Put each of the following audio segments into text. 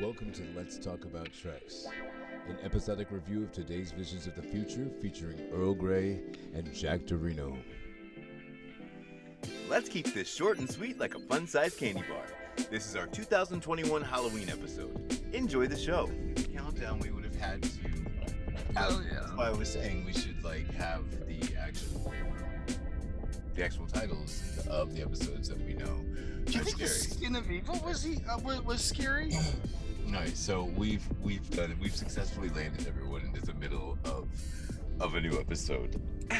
Welcome to Let's Talk About Treks, an episodic review of today's visions of the future featuring Earl Grey and Jack Dorino. Let's keep this short and sweet like a fun sized candy bar. This is our 2021 Halloween episode. Enjoy the show. countdown we would have had to have Oh, yeah. that's why I was saying we should like have the actual the actual titles of the episodes that we know. Do you are think the skin of evil was he uh, was, was scary? All right, so we've we've done it. We've successfully landed everyone into the middle of of a new episode.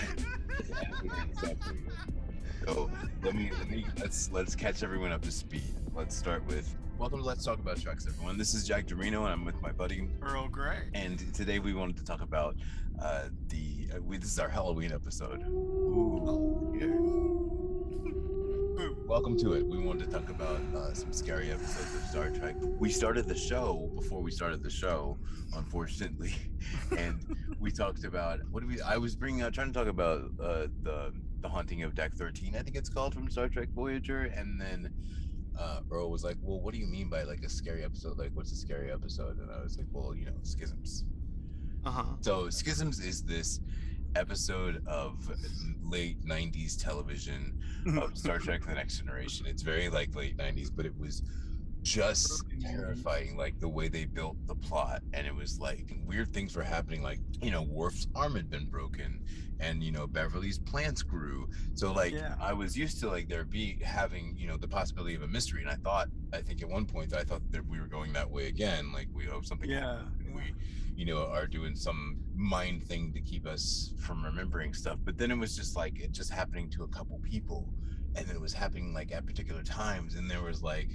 So let me let me let's let's catch everyone up to speed. Let's start with welcome to Let's Talk About Treks, everyone. This is Jack Dorino, and I'm with my buddy Earl Grey. And today we wanted to talk about uh, the. Uh, we, this is our Halloween episode. Ooh, yeah. Welcome to it. We wanted to talk about uh, some scary episodes of Star Trek. We started the show before we started the show, unfortunately, and we talked about what do we? I was bringing out trying to talk about uh, the the haunting of Deck Thirteen. I think it's called from Star Trek Voyager, and then uh, Earl was like, "Well, what do you mean by like a scary episode? Like, what's a scary episode?" And I was like, "Well, you know, schisms." Uh huh. So, schisms is this episode of late '90s television of Star Trek: The Next Generation. It's very like late '90s, but it was just terrifying like the way they built the plot and it was like weird things were happening like you know Worf's arm had been broken and you know Beverly's plants grew so like Yeah. I was used to like there be having you know the possibility of a mystery and I thought I think at one point I thought that we were going that way again like we hope something Yeah. and we you know are doing some mind thing to keep us from remembering stuff but then it was just like it just happening to a couple people and then it was happening like at particular times and there was like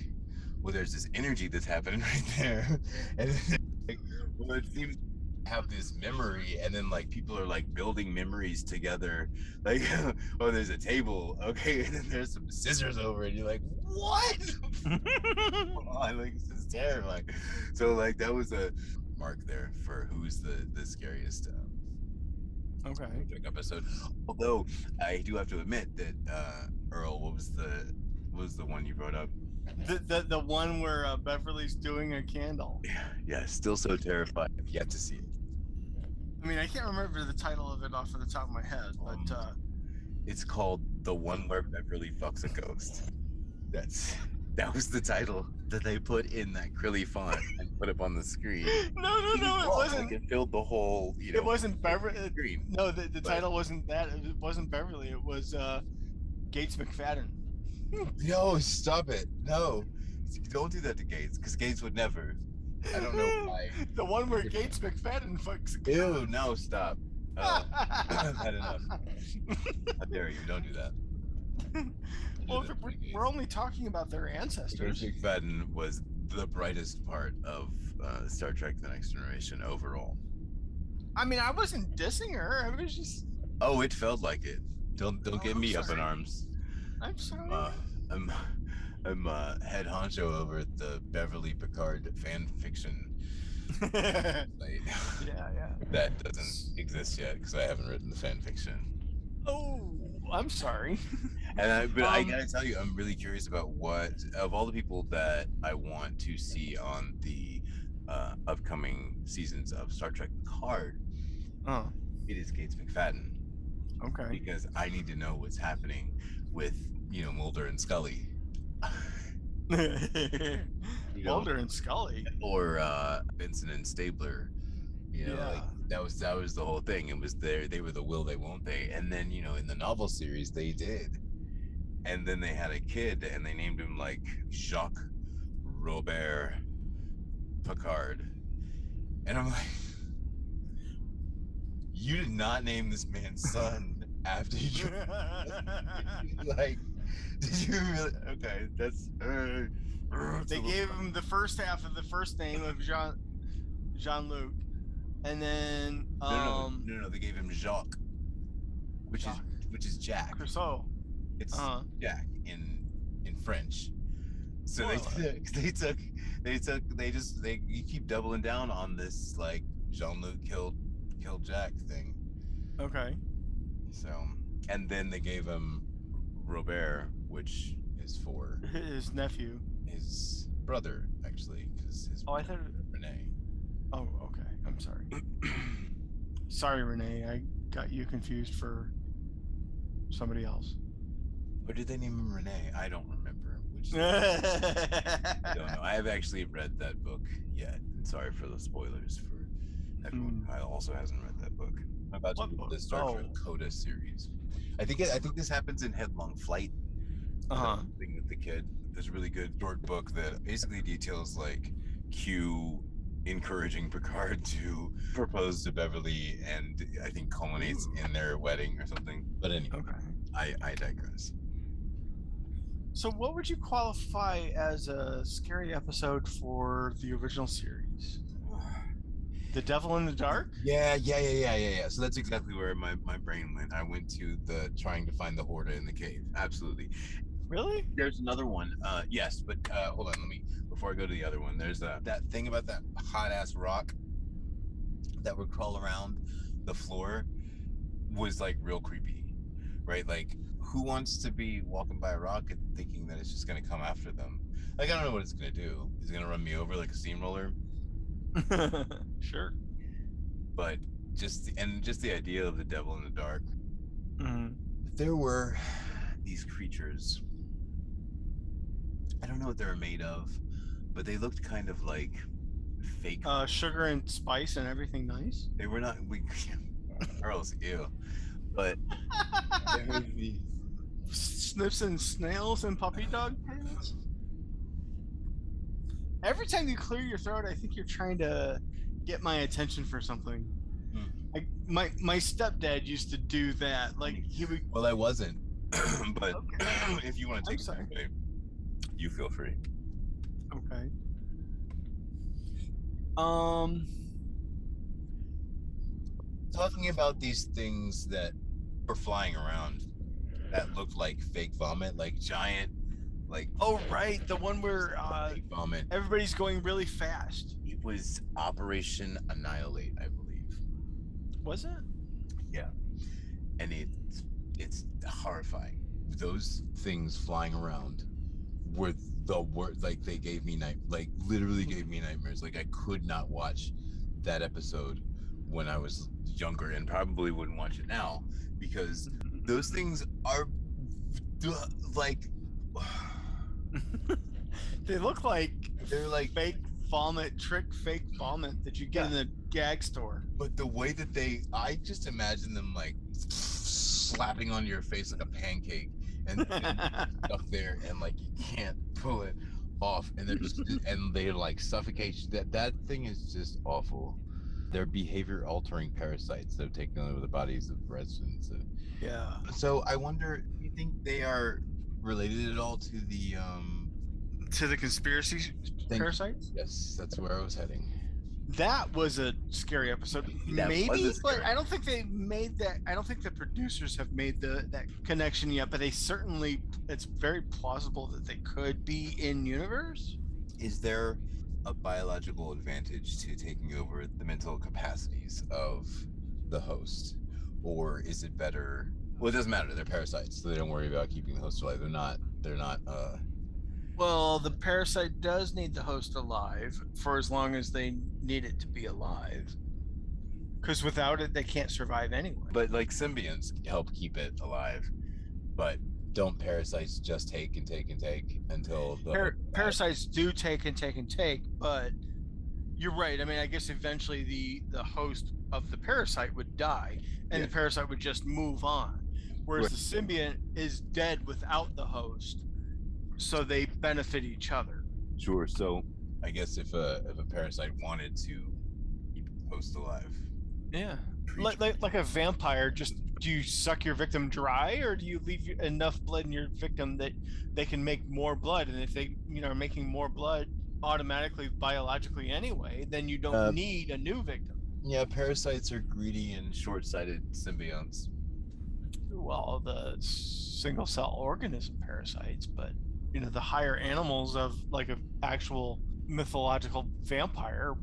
well there's this energy that's happening right there and then, like, well it seems have this memory and then like people are like building memories together like oh there's a table okay and then there's some scissors over and you're like what on, like this is terrifying. So like that was a mark there for who's the the scariest um, Okay. Episode. Although I do have to admit that uh Earl, what was the what was the one you brought up? The, the the one where uh, Beverly's doing a candle. Yeah, yeah, still so terrified. I've yet to see it. I mean, I can't remember the title of it off of the top of my head, but Um, uh, It's called the one where Beverly fucks a ghost. That's that was the title that they put in that Crilly font and put up on the screen. no, no, no, it wasn't. It filled the whole, you know, It wasn't Beverly. screen. No, the, the But- title wasn't that. It wasn't Beverly. It was uh, Gates McFadden. No, stop it. No. Don't do that to Gates, because Gates would never. I don't know why. the one where Gates McFadden fucks. Ew, no, stop. Oh, had enough. How dare you? Don't do that. Well, we're, we're only talking about their ancestors. McFadden was the brightest part of uh, Star Trek: The Next Generation overall. I mean, I wasn't dissing her. I was just. Oh, it felt like it. Don't don't Oh, get I'm me up in arms. I'm sorry. Uh, I'm I'm uh, head honcho over at the Beverly Picard fan fiction yeah, yeah. that doesn't exist yet because I haven't written the fan fiction. Oh, I'm sorry. And I, but I Um, gotta tell you, I'm really curious about what of all the people that I want to see on the uh, upcoming seasons of Star Trek Picard. Oh, It is Gates McFadden okay. because I need to know what's happening with you know Mulder and Scully. You know, Mulder and Scully. or uh, Benson and Stabler. You know, like Yeah. that was that was the whole thing. It was there. They were the will they won't they. And then you know in the novel series they did, and then they had a kid and they named him like Jacques Robert Picard, and I'm like, you did not name this man's son after you. like, did you really? Okay, that's. Uh, they gave him the first half of the first name of Jean Jean Luc, and then No, no, um no, no, no. They gave him Jacques, which Jacques. is which is Jack. Cousteau. It's Uh-huh. Jack in in French. So they took, they took they took they just they you keep doubling down on this like Jean Luc killed killed Jack thing. Okay. So and then they gave him Robert, which is for His nephew. his brother, actually, because his Oh, I thought. Renee. Oh, okay. I'm sorry. sorry, Renee. I got you confused for somebody else. Or did they name him Renee? I don't remember. Which I don't know. I have actually read that book yet. And sorry for the spoilers for everyone who also hasn't read that book. I'm about What to book? the Star Trek Oh. Coda series. I think it, I think this happens in Headlong Flight. Uh huh. thing with the kid. There's a really good short book that basically details like Q encouraging Picard to propose to Beverly, and I think culminates in their wedding or something. But anyway, Okay. I I digress. So, what would you qualify as a scary episode for the original series? The Devil in the Dark? Yeah, yeah, yeah, yeah, yeah, yeah. So that's exactly where my, my brain went. I went to the trying to find the Horta in the cave. Absolutely. Really? There's another one. Uh, yes, but uh, hold on. Let me before I go to the other one. There's uh, that thing about that hot ass rock that would crawl around the floor was like real creepy, right? Like, who wants to be walking by a rock and thinking that it's just gonna come after them? Like, I don't know what it's gonna do. Is it gonna run me over like a steamroller? sure. But just the, and just the idea of the devil in the dark. hmm There were these creatures. I don't know what they were made of, but they looked kind of like fake. Uh, sugar and spice and everything nice. they were not. We girls, ew. But there these. Sniffs and snails and puppy dog tails. Every time you clear your throat, I think you're trying to get my attention for something. Hmm. Like my my stepdad used to do that. Like he would. Well, I wasn't. but if you want to take that you feel free. Okay. Um. Talking about these things that were flying around that looked like fake vomit, like giant, like Oh right, the one where uh, vomit. everybody's going really fast. It was Operation Annihilate, I believe. Was it? Yeah, and it's it's horrifying. Those things flying around were the worst. Like they gave me night, like literally mm-hmm. gave me nightmares. Like I could not watch that episode when I was younger, and probably wouldn't watch it now because mm-hmm. those things are like they look like they're like. fake vomit, trick fake vomit that you get in the gag store. But the way that they, I just imagine them like slapping on your face like a pancake, and, and stuck there and like you can't pull it off and they're just and they like suffocate you. that that thing is just awful they're behavior altering parasites that have taken over the bodies of residents yeah. so i wonder do you think they are related at all to the um To the conspiracy Thank- parasites. yes that's where i was heading That was a scary episode. That Maybe, but I don't think they made that. I don't think the producers have made the that connection yet. But they certainly, it's very plausible that they could be in universe. is there a biological advantage to taking over the mental capacities of the host or is it better well it doesn't matter they're parasites so they don't worry about keeping the host alive they're not they're not uh Well, the parasite does need the host alive for as long as they need it to be alive. Because without it, they can't survive anyway. but like symbionts help keep it alive but don't parasites just take and take and take until the Par- parasites do take and take and take, but you're right. I mean, I guess eventually the the host of the parasite would die, and Yeah. the parasite would just move on. Whereas the symbiont is dead without the host, so they benefit each other. sure so i guess if a if a parasite wanted to keep the host alive Yeah, like, like like a vampire. Just do you suck your victim dry, or do you leave enough blood in your victim that they can make more blood? And if they, you know, are making more blood automatically, biologically anyway, then you don't Uh, need a new victim. yeah parasites are greedy and short-sighted symbionts Well, the single cell organism parasites, but you know, the higher animals of like an actual mythological vampire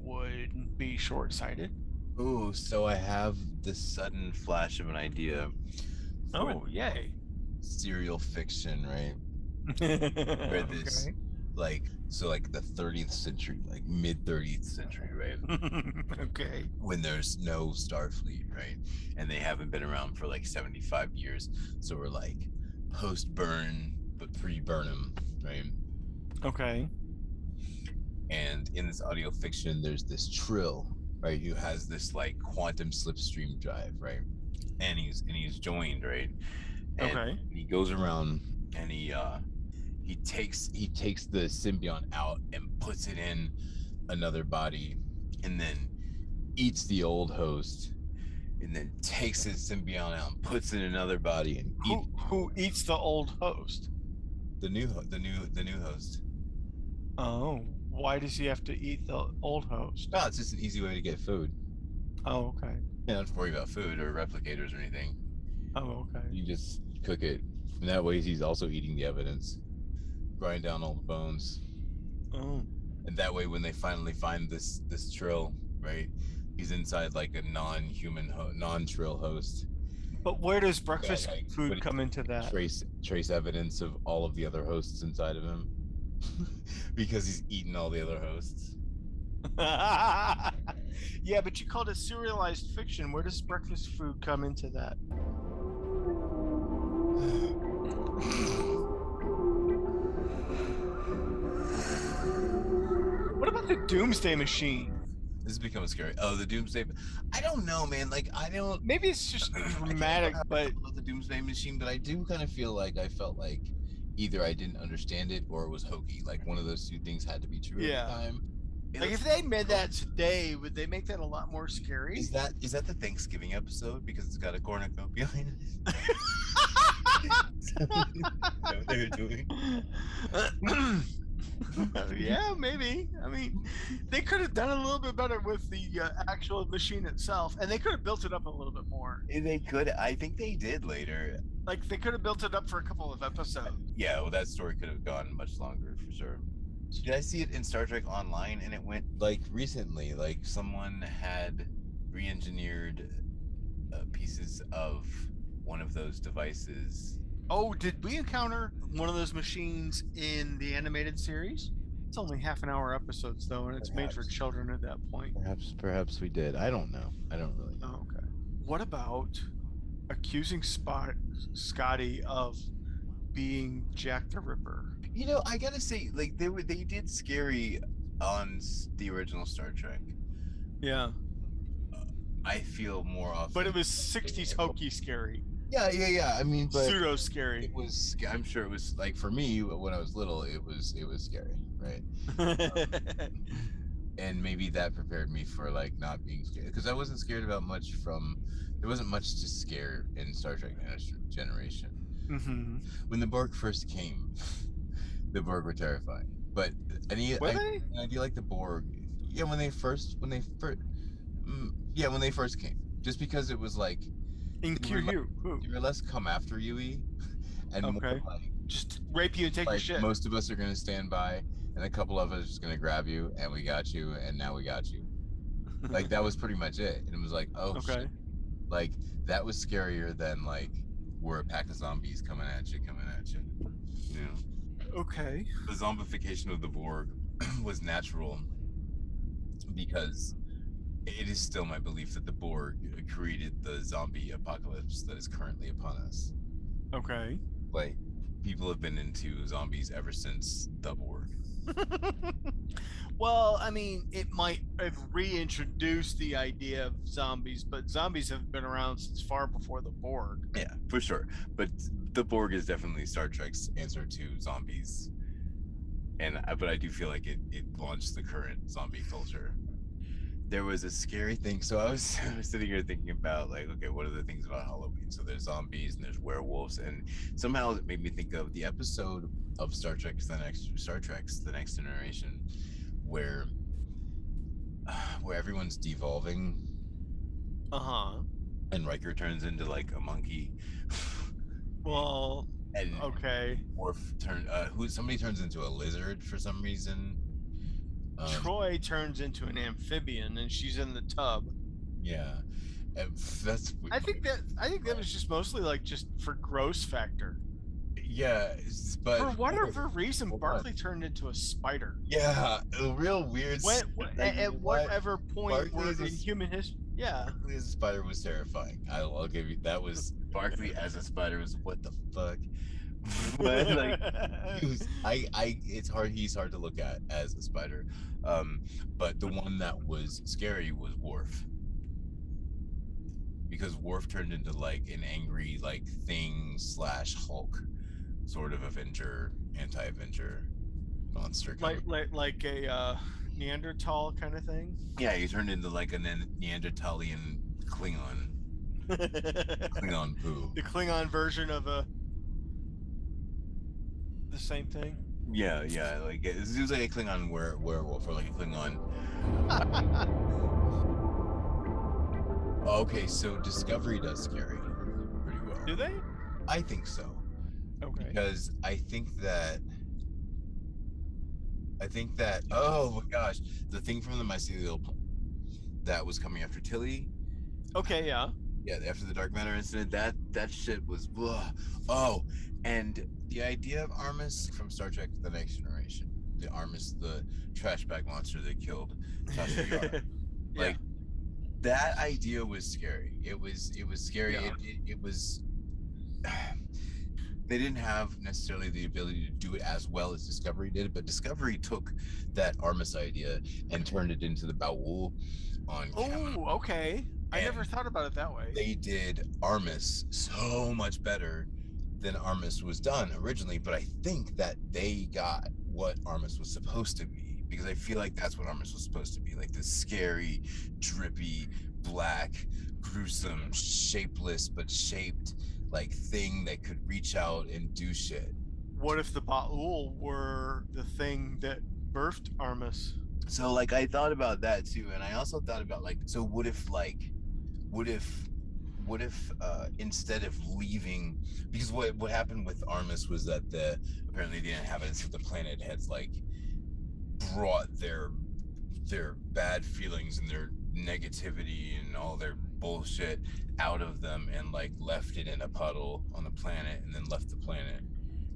would be short sighted. Ooh, so I have this sudden flash of an idea Oh, yay. serial fiction, right? Where this- like so like the 30th century, like mid 30th century, right? okay. when there's no Starfleet, right? And they haven't been around for like 75 years. So we're like post burn, but pre Burnham, right? Okay. And in this audio fiction, there's this Trill, right? Who has this like quantum slipstream drive, right? And he's and he's joined, right? And Okay. he goes around and he uh he takes he takes the symbiont out and puts it in another body and then eats the old host and then takes his symbiont out and puts it in another body and Who who eats the old host? The new the new the new host. Oh, why does he have to eat the old host? No, it's just an easy way to get food. Oh, okay. You don't have to worry about food or replicators or anything. Oh, okay. You just cook it. And that way he's also eating the evidence. Grind down all the bones. Oh, and that way when they finally find this this trill right he's inside like a non-human ho- non-trill host but where does breakfast like, food come into that? trace trace evidence of all of the other hosts inside of him because he's eaten all the other hosts yeah, but you called it serialized fiction. Where does breakfast food come into that? What about the Doomsday Machine? This is becoming scary oh the doomsday i don't know man like i don't Maybe it's just I can't remember dramatic, but the doomsday machine but i do kind of feel like i felt like either i didn't understand it or it was hokey like one of those two things had to be true Yeah. at the time It like if they made that today, would they make that a lot more scary? Is that is that the Thanksgiving episode because it's got a cornucopia in it? Is that what they were doing? yeah, maybe. I mean, they could have done a little bit better with the uh, actual machine itself, and they could have built it up a little bit more. They could. I think they did later. Like they could have built it up for a couple of episodes. Yeah, well, that story could have gone much longer for sure. Did I see it in Star Trek Online? And it went like recently, like someone had re-engineered uh, pieces of one of those devices. Oh, did we encounter one of those machines in the animated series? It's only half an hour episodes though, and it's made for children at that point. Perhaps, perhaps we did. I don't know. I don't really know. Oh, okay. What about accusing Spot Scotty of being Jack the Ripper? You know, I gotta say, like they were, they did scary on the original Star Trek. Yeah, I feel more often. but it was '60s hokey scary, Yeah, yeah, yeah. I mean, but pseudo scary. it was. I'm sure it was like for me when I was little, it was it was scary, right? And maybe that prepared me for like not being scared because I wasn't scared about much from. There wasn't much to scare in Star Trek Generation. hmm When the Borg first came, the Borg were terrifying. But any Were I, an idea like the Borg, yeah, when they first when they first, mm, yeah, when they first came, just because it was like In QU, were less come after Yui, and Okay. like just rape you and take your shit. most of us are gonna stand by, and a couple of us are just gonna grab you, and we got you, and now we got you. Like that was pretty much it, and it was like, oh, shit. like that was scarier than like we're a pack of zombies coming at you, coming at you. You know, Okay. the zombification of the Borg was natural because it is still my belief that the Borg created the zombie apocalypse that is currently upon us. Okay. Like people have been into zombies ever since the Borg. well, I mean, it might have reintroduced the idea of zombies, but zombies have been around since far before the Borg. Yeah, for sure. But the Borg is definitely Star Trek's answer to zombies. And I- but I do feel like it it launched the current zombie culture. There was a scary thing. So I was, I was sitting here thinking about like, okay, what are the things about Halloween? So there's zombies and there's werewolves, and somehow it made me think of the episode of Star Trek's the next Star Trek's the Next Generation, where where everyone's devolving Uh huh. and Riker turns into like a monkey. Well, and okay. Worf turn uh who somebody turns into a lizard for some reason. Um, Troi turns into an amphibian, and she's in the tub. Yeah. And that's I think that I think that was just mostly like just for gross factor. yeah, but For whatever reason. Barkley turned into a spider. Yeah, a real weird. When, s- like, at, at what- whatever point Barkley where is a in human history, yeah. Barkley as a spider was terrifying. I'll, I'll give you that was Barkley as a spider was what the fuck. but like He was, I, I, it's hard. He's hard to look at as a spider. Um, but the one that was scary was Worf. Because Worf turned into like an angry like thing slash Hulk sort of Avenger, anti-Avenger monster. Kind like like like a uh, Neanderthal kind of thing. Yeah, he turned into like a Ne- Neanderthalian Klingon. Klingon poo. The Klingon version of a the same thing. Yeah, yeah, like it was, like a Klingon were, werewolf or like a Klingon. Okay, so Discovery does scary pretty well. Do they? I think so Okay. because I think that I think that oh my gosh, the thing from the mycelial that was coming after Tilly Okay, yeah. yeah, after the dark matter incident, that that shit was ugh. oh, and the idea of Armus from Star Trek: The Next Generation, the Armus, the trash bag monster that killed Tasha Yar, Yeah. like that idea was scary. It was it was scary. Yeah. It, it, it was. They didn't have necessarily the ability to do it as well as Discovery did, but Discovery took that Armus idea and turned it into the Ba'ul on Oh, okay. I never thought about it that way. they did Armus so much better than Armus was done originally, but I think that they got what Armus was supposed to be because I feel like that's what Armus was supposed to be like this scary, drippy, black, gruesome, shapeless but shaped like thing that could reach out and do shit. What if the Ba'ul were the thing that birthed Armus? So like I thought about that too, and I also thought about like so what if like what if what if uh instead of leaving because what what happened with Armus was that the apparently the inhabitants of the planet had like brought their their bad feelings and their negativity and all their bullshit out of them and like left it in a puddle on the planet and then left the planet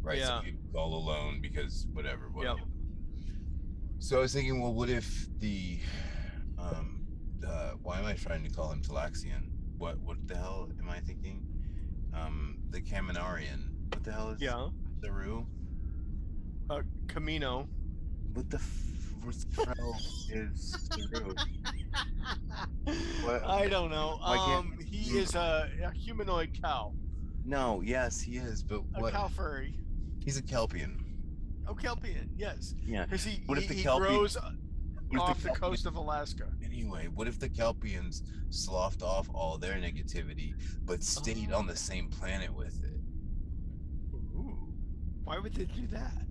right Yeah. so all alone because whatever what Yep. so I was thinking, well, what if the, um, uh, why am I trying to call him Talaxian? What what the hell am I thinking? Um, the Kaminarian. What the hell is Yeah. Saru? Uh, Camino. What the f- what the hell is Saru? What- I don't know. Um, he is a, a humanoid cow, No, yes, he is, but a what? A cow furry. He's a Kelpien. Oh, Kelpien, yes. Yeah. Because he, What if he, the he Kelpie- grows if off the, Kelpian- coast of Alaska. Anyway, what if the Kelpiens sloughed off all their negativity, but stayed on the same planet with it? Ooh. Why would they do that?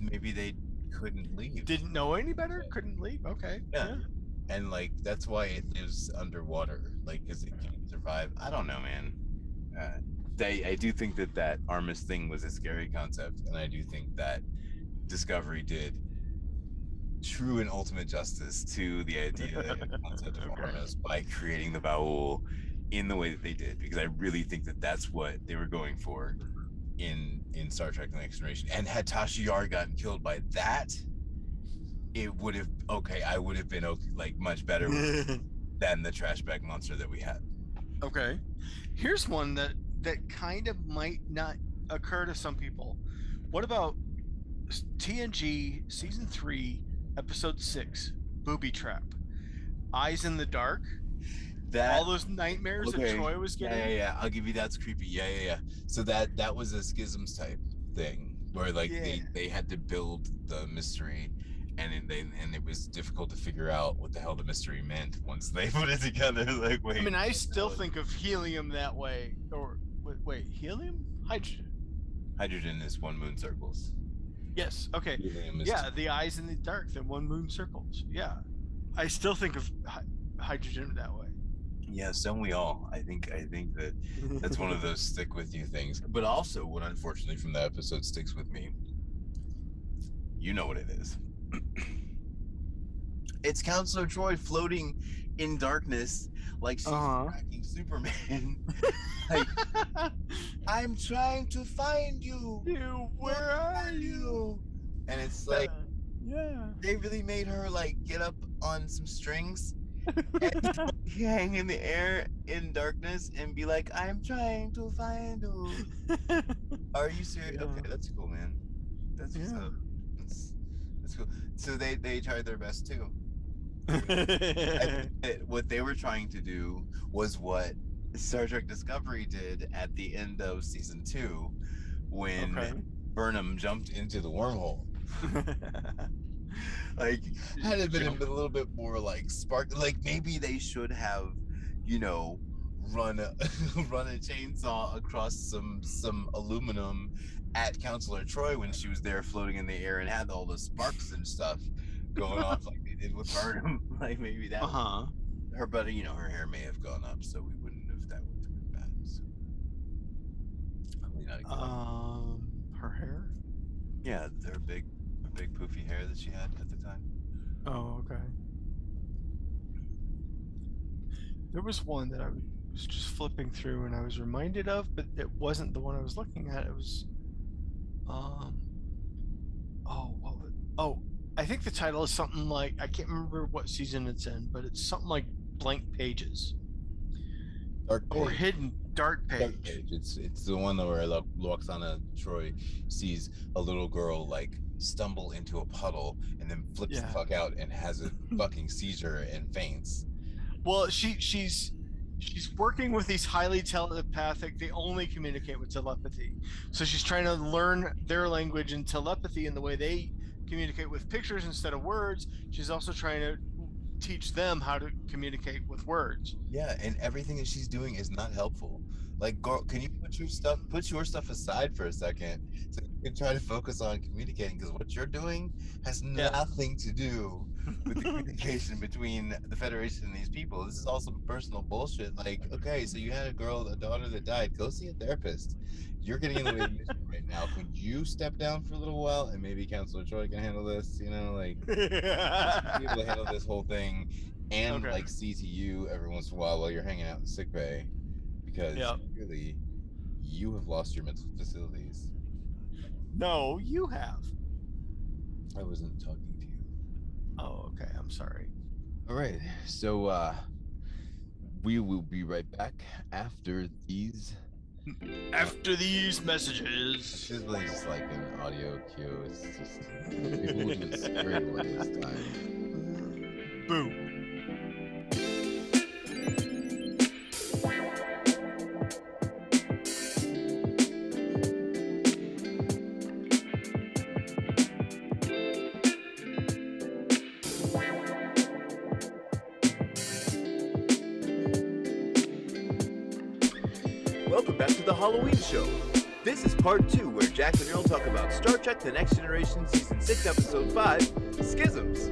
Maybe they couldn't leave. Didn't know any better? Couldn't leave? Okay. Yeah. and like that's why it lives underwater like because it can't survive i don't know man uh, I, I do think that that Armus thing was a scary concept. and i do think that discovery did true and ultimate justice to the idea and concept of Okay. Armus by creating the Ba'ul in the way that they did, because I really think that that's what they were going for. in in star trek the next generation and had tasha yar gotten killed by that it would have okay i would have been okay, like much better than the trash bag monster that we had okay. Here's one that that kind of might not occur to some people. What about TNG season three, episode six, Booby Trap? Eyes in the dark. that All those nightmares okay. that Troi was getting. yeah, yeah. yeah, I'll give you that's creepy. Yeah, yeah, yeah. So that that was a schisms type thing where like they Yeah. they had to build the mystery, and it, they and it was difficult to figure out what the hell the mystery meant once they put it together. Like, wait. I mean, I still think of helium that way. Or wait, wait helium, hydrogen. hydrogen is one moon circles. Yes. Okay. Yeah, the eyes in the dark, the one moon circles. Yeah, I still think of hy- hydrogen that way. Yeah, so we all. I think I think that that's one of those stick with you things. But also, what unfortunately from that episode sticks with me. You know what it is. it's Counselor Troi floating in darkness like she's Uh-huh. tracking Superman. like, I'm trying to find you. you, where are you? And it's like yeah. they really made her like get up on some strings and hang in the air in darkness and be like, I'm trying to find you. Are you serious? Yeah. Okay, that's cool, man. That's Yeah. That's, that's cool. So they they tried their best too. I think that what they were trying to do was what Star Trek Discovery did at the end of season two, when okay. Burnham jumped into the wormhole. like, had it been a, a little bit more like spark, like maybe they should have, you know, run a run a chainsaw across some some aluminum at Counselor Troi when she was there floating in the air and had all the sparks and stuff going off like they did with Burnham. like maybe that Uh huh. her but you know her hair may have gone up so we wouldn't have that would have been bad so probably not Um, her hair. yeah her big big poofy hair that she had at the time Oh, okay. There was one that I was just flipping through and I was reminded of, but it wasn't the one I was looking at. It was, um, oh, well, oh, I think the title is something like I can't remember what season it's in, but it's something like blank pages dark or hidden dark page. Dark page. It's it's the one where Lo- Lwaxana Troi sees a little girl like stumble into a puddle and then flips Yeah. the fuck out and has a fucking seizure and faints. Well, she she's she's working with these highly telepathic. They only communicate with telepathy, so she's trying to learn their language and telepathy in the way they communicate with pictures instead of words. She's also trying to teach them how to communicate with words. Yeah, and everything that she's doing is not helpful. Like, girl, can you put your stuff put your stuff aside for a second so you can try to focus on communicating? Because what you're doing has Yeah. nothing to do with the communication between the Federation and these people. This is all some personal bullshit. Like, okay, so you had a girl, a daughter that died. Go see a therapist. You're getting in the way of the mission right now. Could you step down for a little while and maybe Counselor Troi can handle this? You know, like be able to handle this whole thing and Okay. like see to you every once in a while while you're hanging out in sick bay because Yep. really you have lost your mental facilities. no, you have. I wasn't talking to you. Oh, okay. I'm sorry. All right. So uh we will be right back after these After these messages. This is just like an audio cue. It's just do it straight away this time. Boom. Halloween show. This is part two, where Jack and Earl talk about Star Trek The Next Generation, Season 6, Episode 5 Schisms.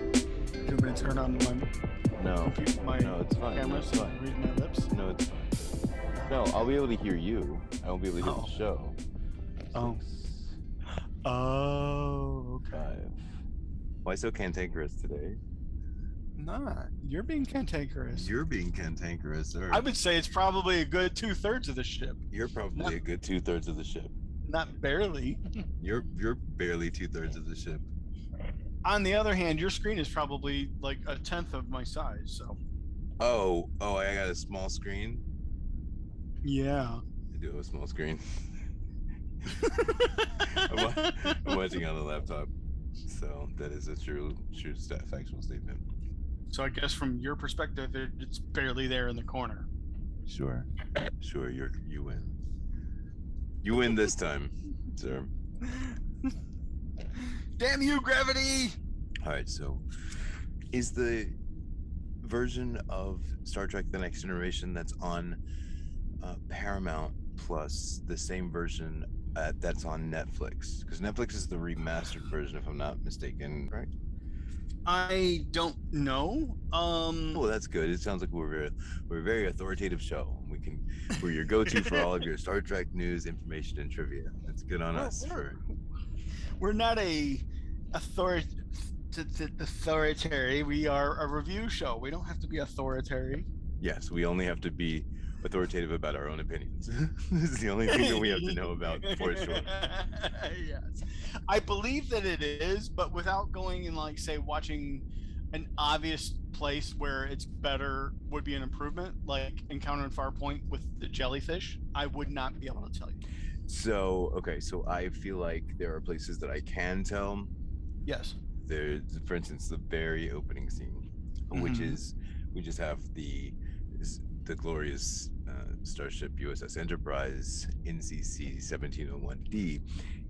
Do you want me to turn on my, No, my no, it's fine. camera No, it's so you fine. read my lips? No, it's fine. No, I'll be able to hear you. I won't be able to hear Oh. the show. Oh. Six, Oh, okay. five. Why so cantankerous today? Not. You're being cantankerous. You're being cantankerous, sir. I would say it's probably a good two thirds of the ship, You're probably a good Two thirds of the ship. not barely. you're you're barely two thirds of the ship. On the other hand, your screen is probably like a tenth of my size. So Oh, oh, I got a small screen. yeah. I do have a small screen. I'm, wa- I'm watching on a laptop, so that is a true, true factual statement. So I guess from your perspective, it, it's barely there in the corner. Sure, sure, you're you win. You win this time, sir. Damn you, gravity! All right, so is the version of Star Trek: The Next Generation that's on uh, Paramount Plus the same version uh, that's on Netflix? Because Netflix is the remastered version, if I'm not mistaken, right? I don't know. Um, Well, that's good. It sounds like we're very, we're a very authoritative show. We can we're your go-to for all of your Star Trek news, information, and trivia. That's good on us. we're- For we're not a it's authority. We are a review show. We don't have to be authority. Yes, we only have to be authoritative about our own opinions. this is the only thing that we have to know about for sure. yes, I believe that it is, but without going and like say watching an obvious place where it's better would be an improvement, like Encounter in Farpoint with the jellyfish. I would not be able to tell you. So, okay, so I feel like there are places that I can tell. Yes. There's, for instance, the very opening scene, which Mhm. is we just have the the glorious starship USS Enterprise NCC 1701D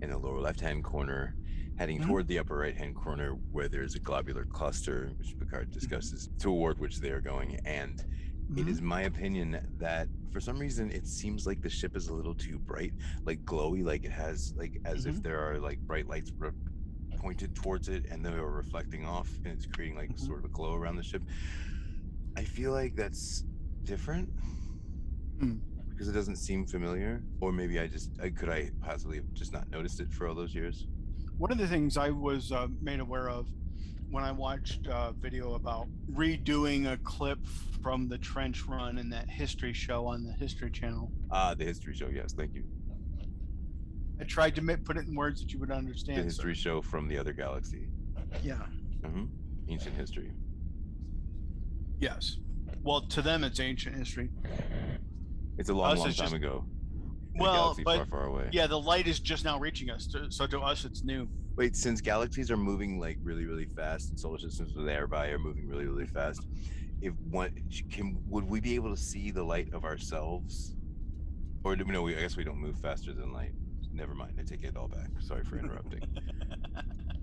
in the lower left-hand corner, heading Mhm. toward the upper right-hand corner where there's a globular cluster, which Picard discusses, toward which they are going, and it Mhm. is my opinion that for some reason it seems like the ship is a little too bright, like glowy, like it has like as if Mhm. there are like bright lights re- pointed towards it and they are reflecting off and it's creating like Mhm. sort of a glow around the ship. I feel like that's different Hmm. because it doesn't seem familiar, or maybe I just I, could I possibly have just not noticed it for all those years. One of the things I was uh, made aware of when I watched a video about redoing a clip from the trench run in that history show on the History Channel. Ah, the history show. Yes, thank you. I tried to put it in words that you would understand. The history show from the other galaxy. Yeah. hmm Ancient history. Yes. Well, to them, it's ancient history. It's a long, long time just- ago. Well, but far, far away. yeah, the light is just now reaching us. So to us, it's new. Wait, since galaxies are moving like really, really fast, and solar systems thereby are moving really, really fast, if one can, would we be able to see the light of ourselves? Or do we know? We, I guess we don't move faster than light. Never mind. I take it all back. Sorry for interrupting.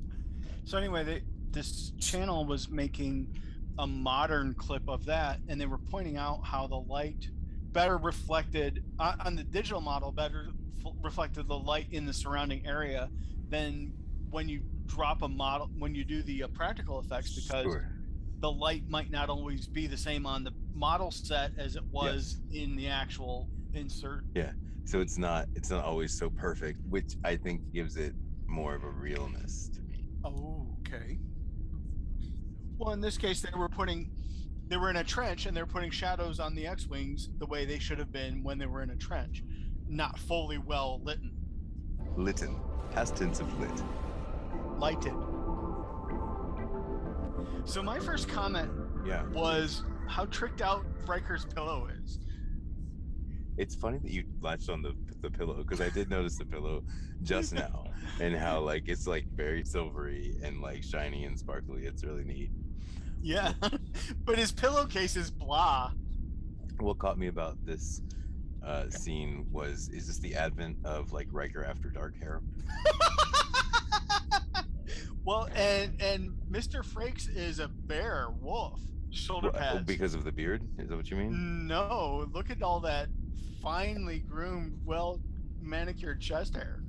so anyway, they, this channel was making a modern clip of that, and they were pointing out how the light better reflected uh, on the digital model, better f- reflected the light in the surrounding area than when you drop a model when you do the uh, practical effects because Sure. the light might not always be the same on the model set as it was in the actual insert. Yeah. So it's not. It's not always so perfect, which I think gives it more of a realness to me. Oh, okay. Well, in this case, they were putting, they were in a trench and they're putting shadows on the X-wings the way they should have been when they were in a trench, not fully well litten. Litten. Past tense of lit. lighted. So my first comment Yeah. was how tricked out Riker's pillow is. It's funny that you latched on the the pillow because I did notice the pillow just now and how like it's like very silvery and like shiny and sparkly. It's really neat. Yeah, but his pillowcase is blah. What caught me about this uh, scene was is this the advent of like Riker after dark hair? well, and and Mr. Frakes is a bear wolf shoulder Wha- oh, pads. because of the beard? Is that what you mean? No, look at all that finely groomed, well manicured chest hair.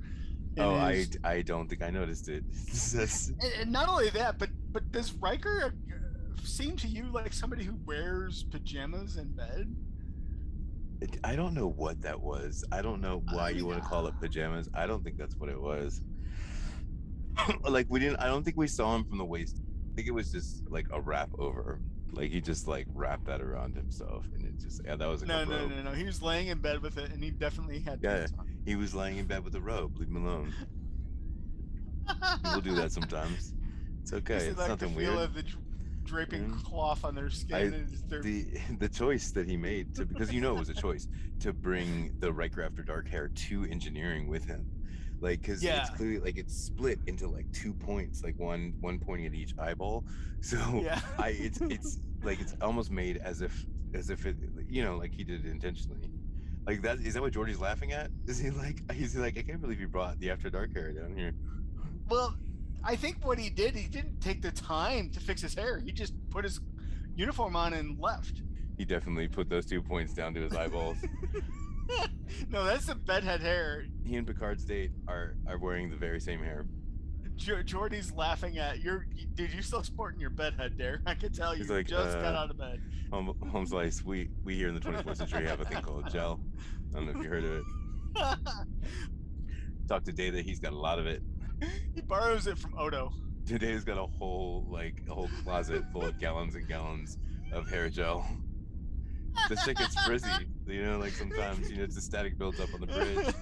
in Oh, I I don't think I noticed it. And, and not only that, but but does Riker seem to you like somebody who wears pajamas in bed? it- I don't know what that was. I don't know why you want to call it pajamas. I don't think that's what it was. like we didn't. I don't think we saw him from the waist. I think it was just like a wrap over. Like he just like wrapped that around himself, and it just yeah, that was like No, a no, robe. no, no. He was laying in bed with it, and he definitely had Yeah. He was laying in bed with a robe. Leave him alone. People do that sometimes. It's okay. It's like nothing the feel weird. of the draping Mm. cloth on their skin? is their... the the choice that he made to because you know it was a choice to bring the Riker after dark hair to engineering with him like because Yeah. it's clearly like it's split into like two points like one one pointing at each eyeball so yeah. i it's it's like it's almost made as if as if it you know like he did it intentionally like that is that what geordi's laughing at is he like is he like i can't believe you brought the after dark hair down here Well, I think what he did, he didn't take the time to fix his hair. He just put his uniform on and left. he definitely put those two points down to his eyeballs no, that's the bedhead hair. he and picard's date are are wearing the very same hair Jo- Geordi's laughing at you're, dude. You still sporting your bedhead there? I can tell you like, just got uh, out of bed. home, home slice we we here in the 24th century have a thing called gel i don't know if you heard of it talk to data he's got a lot of it he borrows it from Odo. Today's got a whole like a whole closet full of gallons and gallons of hair gel. The shit gets frizzy, you know. Like sometimes, you know, it's a static builds up on the bridge.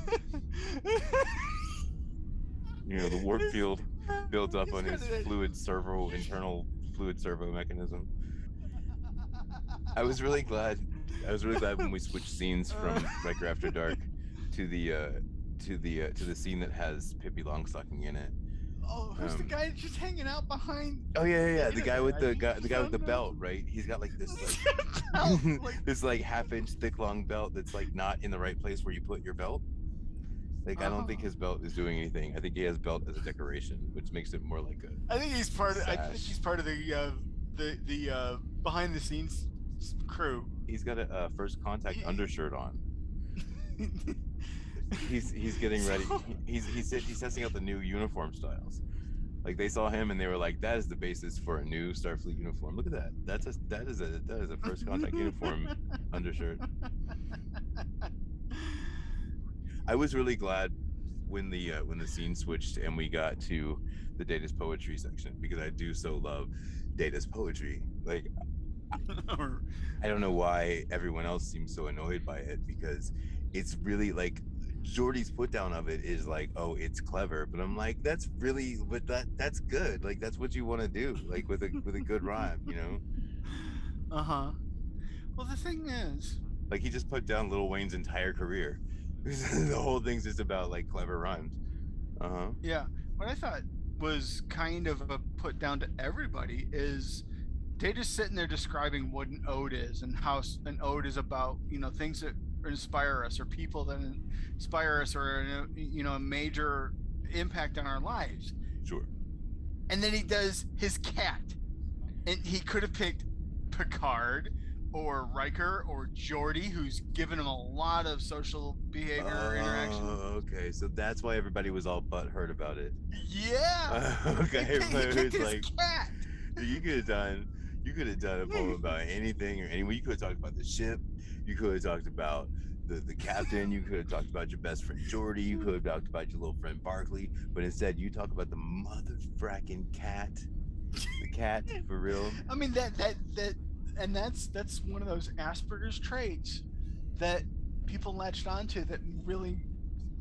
You know, the warp field builds up on his fluid servo internal fluid servo mechanism. I was really glad. I was really glad when we switched scenes from Riker After Dark to the uh, to the uh, to the scene that has Pippi Longstocking in it. Oh, who's the Um, guy just hanging out behind? Oh yeah, yeah, yeah. The guy with the guy, the guy with the belt, right? He's got like this like this like half inch thick long belt that's like not in the right place where you put your belt. Like I don't think Oh. his belt is doing anything. I think he has belt as a decoration, which makes it more like a I think he's part. Of, I think he's part of the uh, the the uh, behind the scenes crew. he's got a uh, first contact He- undershirt on. He's he's getting ready. He's he's he's testing out the new uniform styles. Like they saw him and they were like, "That is the basis for a new Starfleet uniform. Look at that. That's a that is a that is a first contact uniform undershirt." I was really glad when the uh, when the scene switched and we got to the Data's poetry section because I do so love Data's poetry. Like I don't know why everyone else seems so annoyed by it because it's really like Geordi's put down of it is like, oh, it's clever, but I'm like, that's really, but that that's good. Like that's what you want to do, like with a with a good rhyme, you know. uh huh. Well, the thing is, Like he just put down Lil Wayne's entire career. the whole thing's just about like clever rhymes. Uh huh. yeah, what I thought was kind of a put down to everybody is they just sitting there describing what an ode is and how an ode is about you know things that inspire us or people that inspire us or uh, you know a major impact on our lives Sure. and then he does his cat and he could have picked picard or Riker or Geordi, who's given him a lot of social behavior interaction. Oh, okay. So that's why everybody was all butthurt about it. Yeah. okay, he, picked- but he picked was his like cat. you could have done you could have done a poem about anything or anyone. You could have talked about the ship. You could have talked about the, the captain. You could have talked about your best friend Geordi. You could have talked about your little friend Barclay. But instead, you talk about the mother fracking cat. The cat for real. I mean that that that and that's that's one of those Asperger's traits that people latched onto that really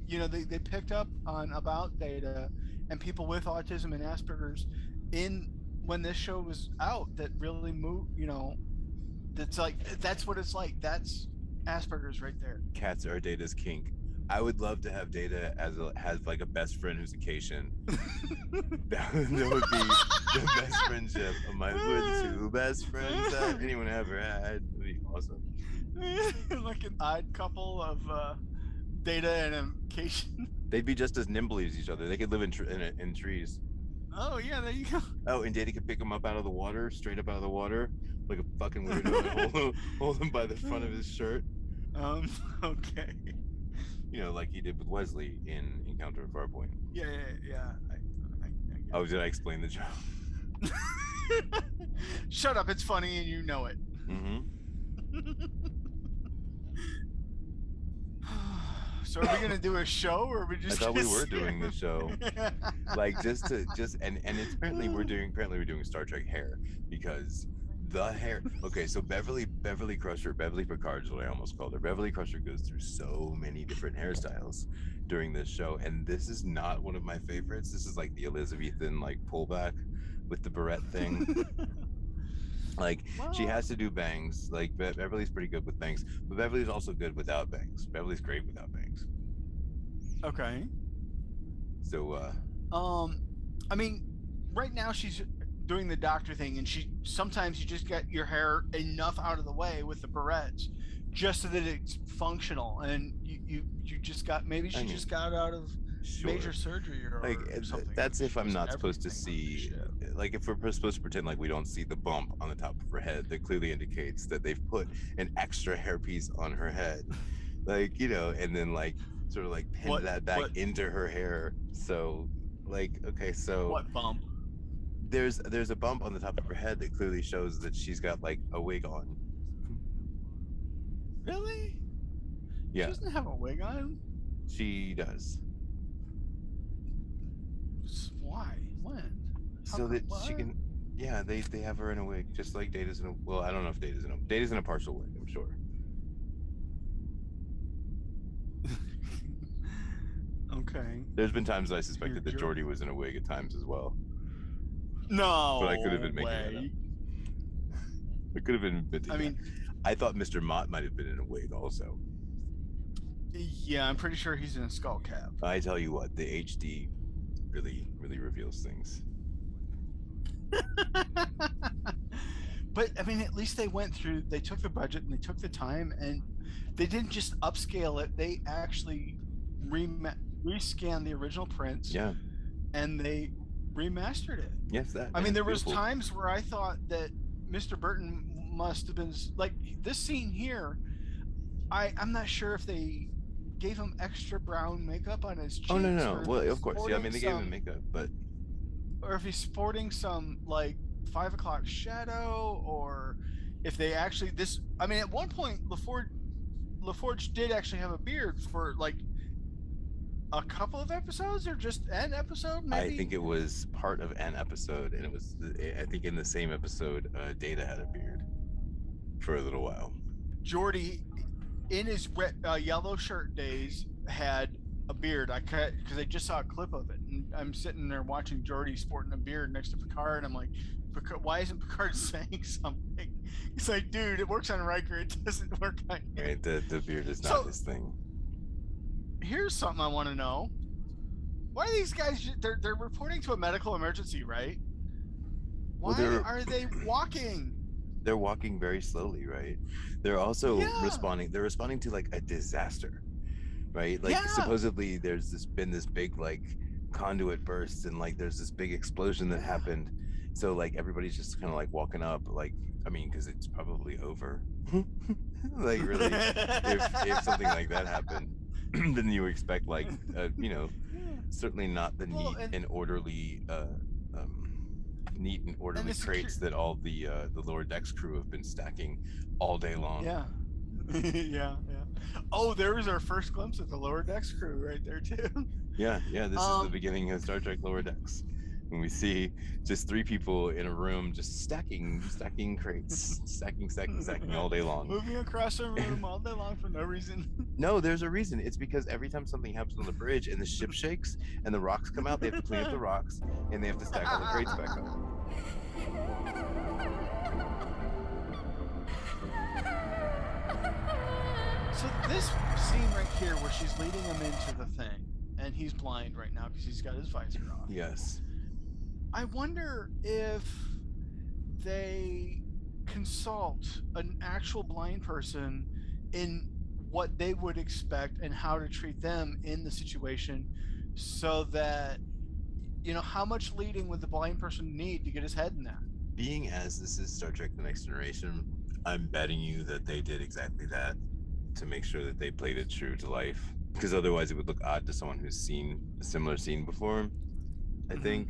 you know they, they picked up on about data and people with autism and Asperger's in when this show was out that really moved you know that's like that's what it's like that's Asperger's right there Cats are Data's kink. I would love to have Data as a has like a best friend who's a Caitian. That, would- would be the best friendship of my two best friends that anyone ever had. That'd be awesome. like an odd couple of uh, data and a Caitian. They'd be just as nimble as each other. They could live in tr- in, in trees. Oh yeah, there you go. Oh, and Data could pick him up out of the water, straight up out of the water, like a fucking weirdo, hold, him, hold him by the front of his shirt. Um. Okay. You know, like he did with Wesley in Encounter at Farpoint. Yeah, yeah, yeah. I, I, I Oh, did I explain the joke? Shut up! It's funny and you know it. Mm-hmm. So are we gonna do a show or are we I just? thought we were doing the show. like just to just and and it's apparently we're doing apparently we're doing Star Trek hair because the hair okay so Beverly Beverly Crusher Beverly Picard is what I almost called her. Beverly Crusher goes through so many different hairstyles during this show and this is not one of my favorites. This is like the Elizabethan like pullback with the barrette thing. Like she has to do bangs. Like Be- Beverly's pretty good with bangs but Beverly's also good without bangs. Beverly's great without bangs Okay. so uh Um, I mean, right now she's doing the doctor thing, and she sometimes you just get your hair enough out of the way with the barrettes, just so that it's functional, and you you you just got maybe she I mean, just got out of sure. major surgery or like uh, th- something. that's if i'm not supposed to everything on the see like if we're supposed to pretend like we don't see the bump on the top of her head that clearly indicates that they've put an extra hairpiece on her head like you know and then like sort of like pin What- that back what- into her hair so like okay so What bump? there's there's a bump on the top of her head that clearly shows that she's got like a wig on Really? yeah She doesn't have a wig on. she does Why? When? so come- that she can. Yeah, they they have her in a wig, just like Data's in a. Well, I don't know if Data's in a. Data's in a partial wig. I'm sure. Okay. There's been times I suspected that Jor- Geordi was in a wig at times as well. No. But I could have been making that up. It could have been. I mean, I thought Mr. Mott might have been in a wig also. yeah, I'm pretty sure he's in a skull cap. I tell you what, the HD really, really reveals things. but I mean, at least they went through. They took the budget and they took the time, and they didn't just upscale it. They actually rema- rescanned the original prints, Yeah. and they remastered it. Yes, that. I mean, there was times where I thought that Mr. Burton must have been like this scene here. I I'm not sure if they gave him extra brown makeup on his cheeks. Oh no, no, well, of course. Yeah, I mean, they gave him makeup, but or if he's sporting some like five o'clock shadow, or if they actually this. I mean, at one point, LaForge LaForge did actually have a beard for like a couple of episodes, or just an episode. Maybe I think it was part of an episode, and it was. I think in the same episode, uh, Data had a beard for a little while. Geordi, in his red, uh, yellow shirt days, had a beard. I cut because I just saw a clip of it, and I'm sitting there watching Geordi sporting a beard next to Picard, and I'm like, Picard, why isn't Picard saying something? He's like, dude, it works on Riker, it doesn't work on you. Right, the the beard is not So- his thing. Here's something I want to know. Why are these guys? They're they're reporting to a medical emergency, right? Why Well, are they walking? They're walking very slowly, right? They're also Yeah. responding. They're responding to like a disaster, right? Like Yeah. supposedly there's this been this big like conduit burst, and like there's this big explosion that happened. So like everybody's just kind of like walking up, like I mean, because it's probably over. like really, if if something like that happened, then you expect like uh, you know certainly not the Well, neat and- and, orderly uh um neat and orderly secu- crates that all the uh the lower decks crew have been stacking all day long Yeah. yeah, yeah. Oh, there was our first glimpse of the lower decks crew right there too. yeah yeah this is Um, the beginning of star trek lower decks when we see just three people in a room just stacking stacking crates stacking stacking stacking all day long Moving across the room all day long for no reason. no there's a reason it's because every time something happens on the bridge and the ship shakes and the rocks come out they have to clean up the rocks and they have to stack all the crates back up So this scene right here where she's leading him into the thing, and he's blind right now because he's got his visor off. yes I wonder if they consult an actual blind person in what they would expect and how to treat them in the situation so that you know how much leading would the blind person need to get his head in that being as this is Star Trek: The Next Generation, I'm betting you that they did exactly that to make sure that they played it true to life. Because otherwise, it would look odd to someone who's seen a similar scene before. I Mhm. think.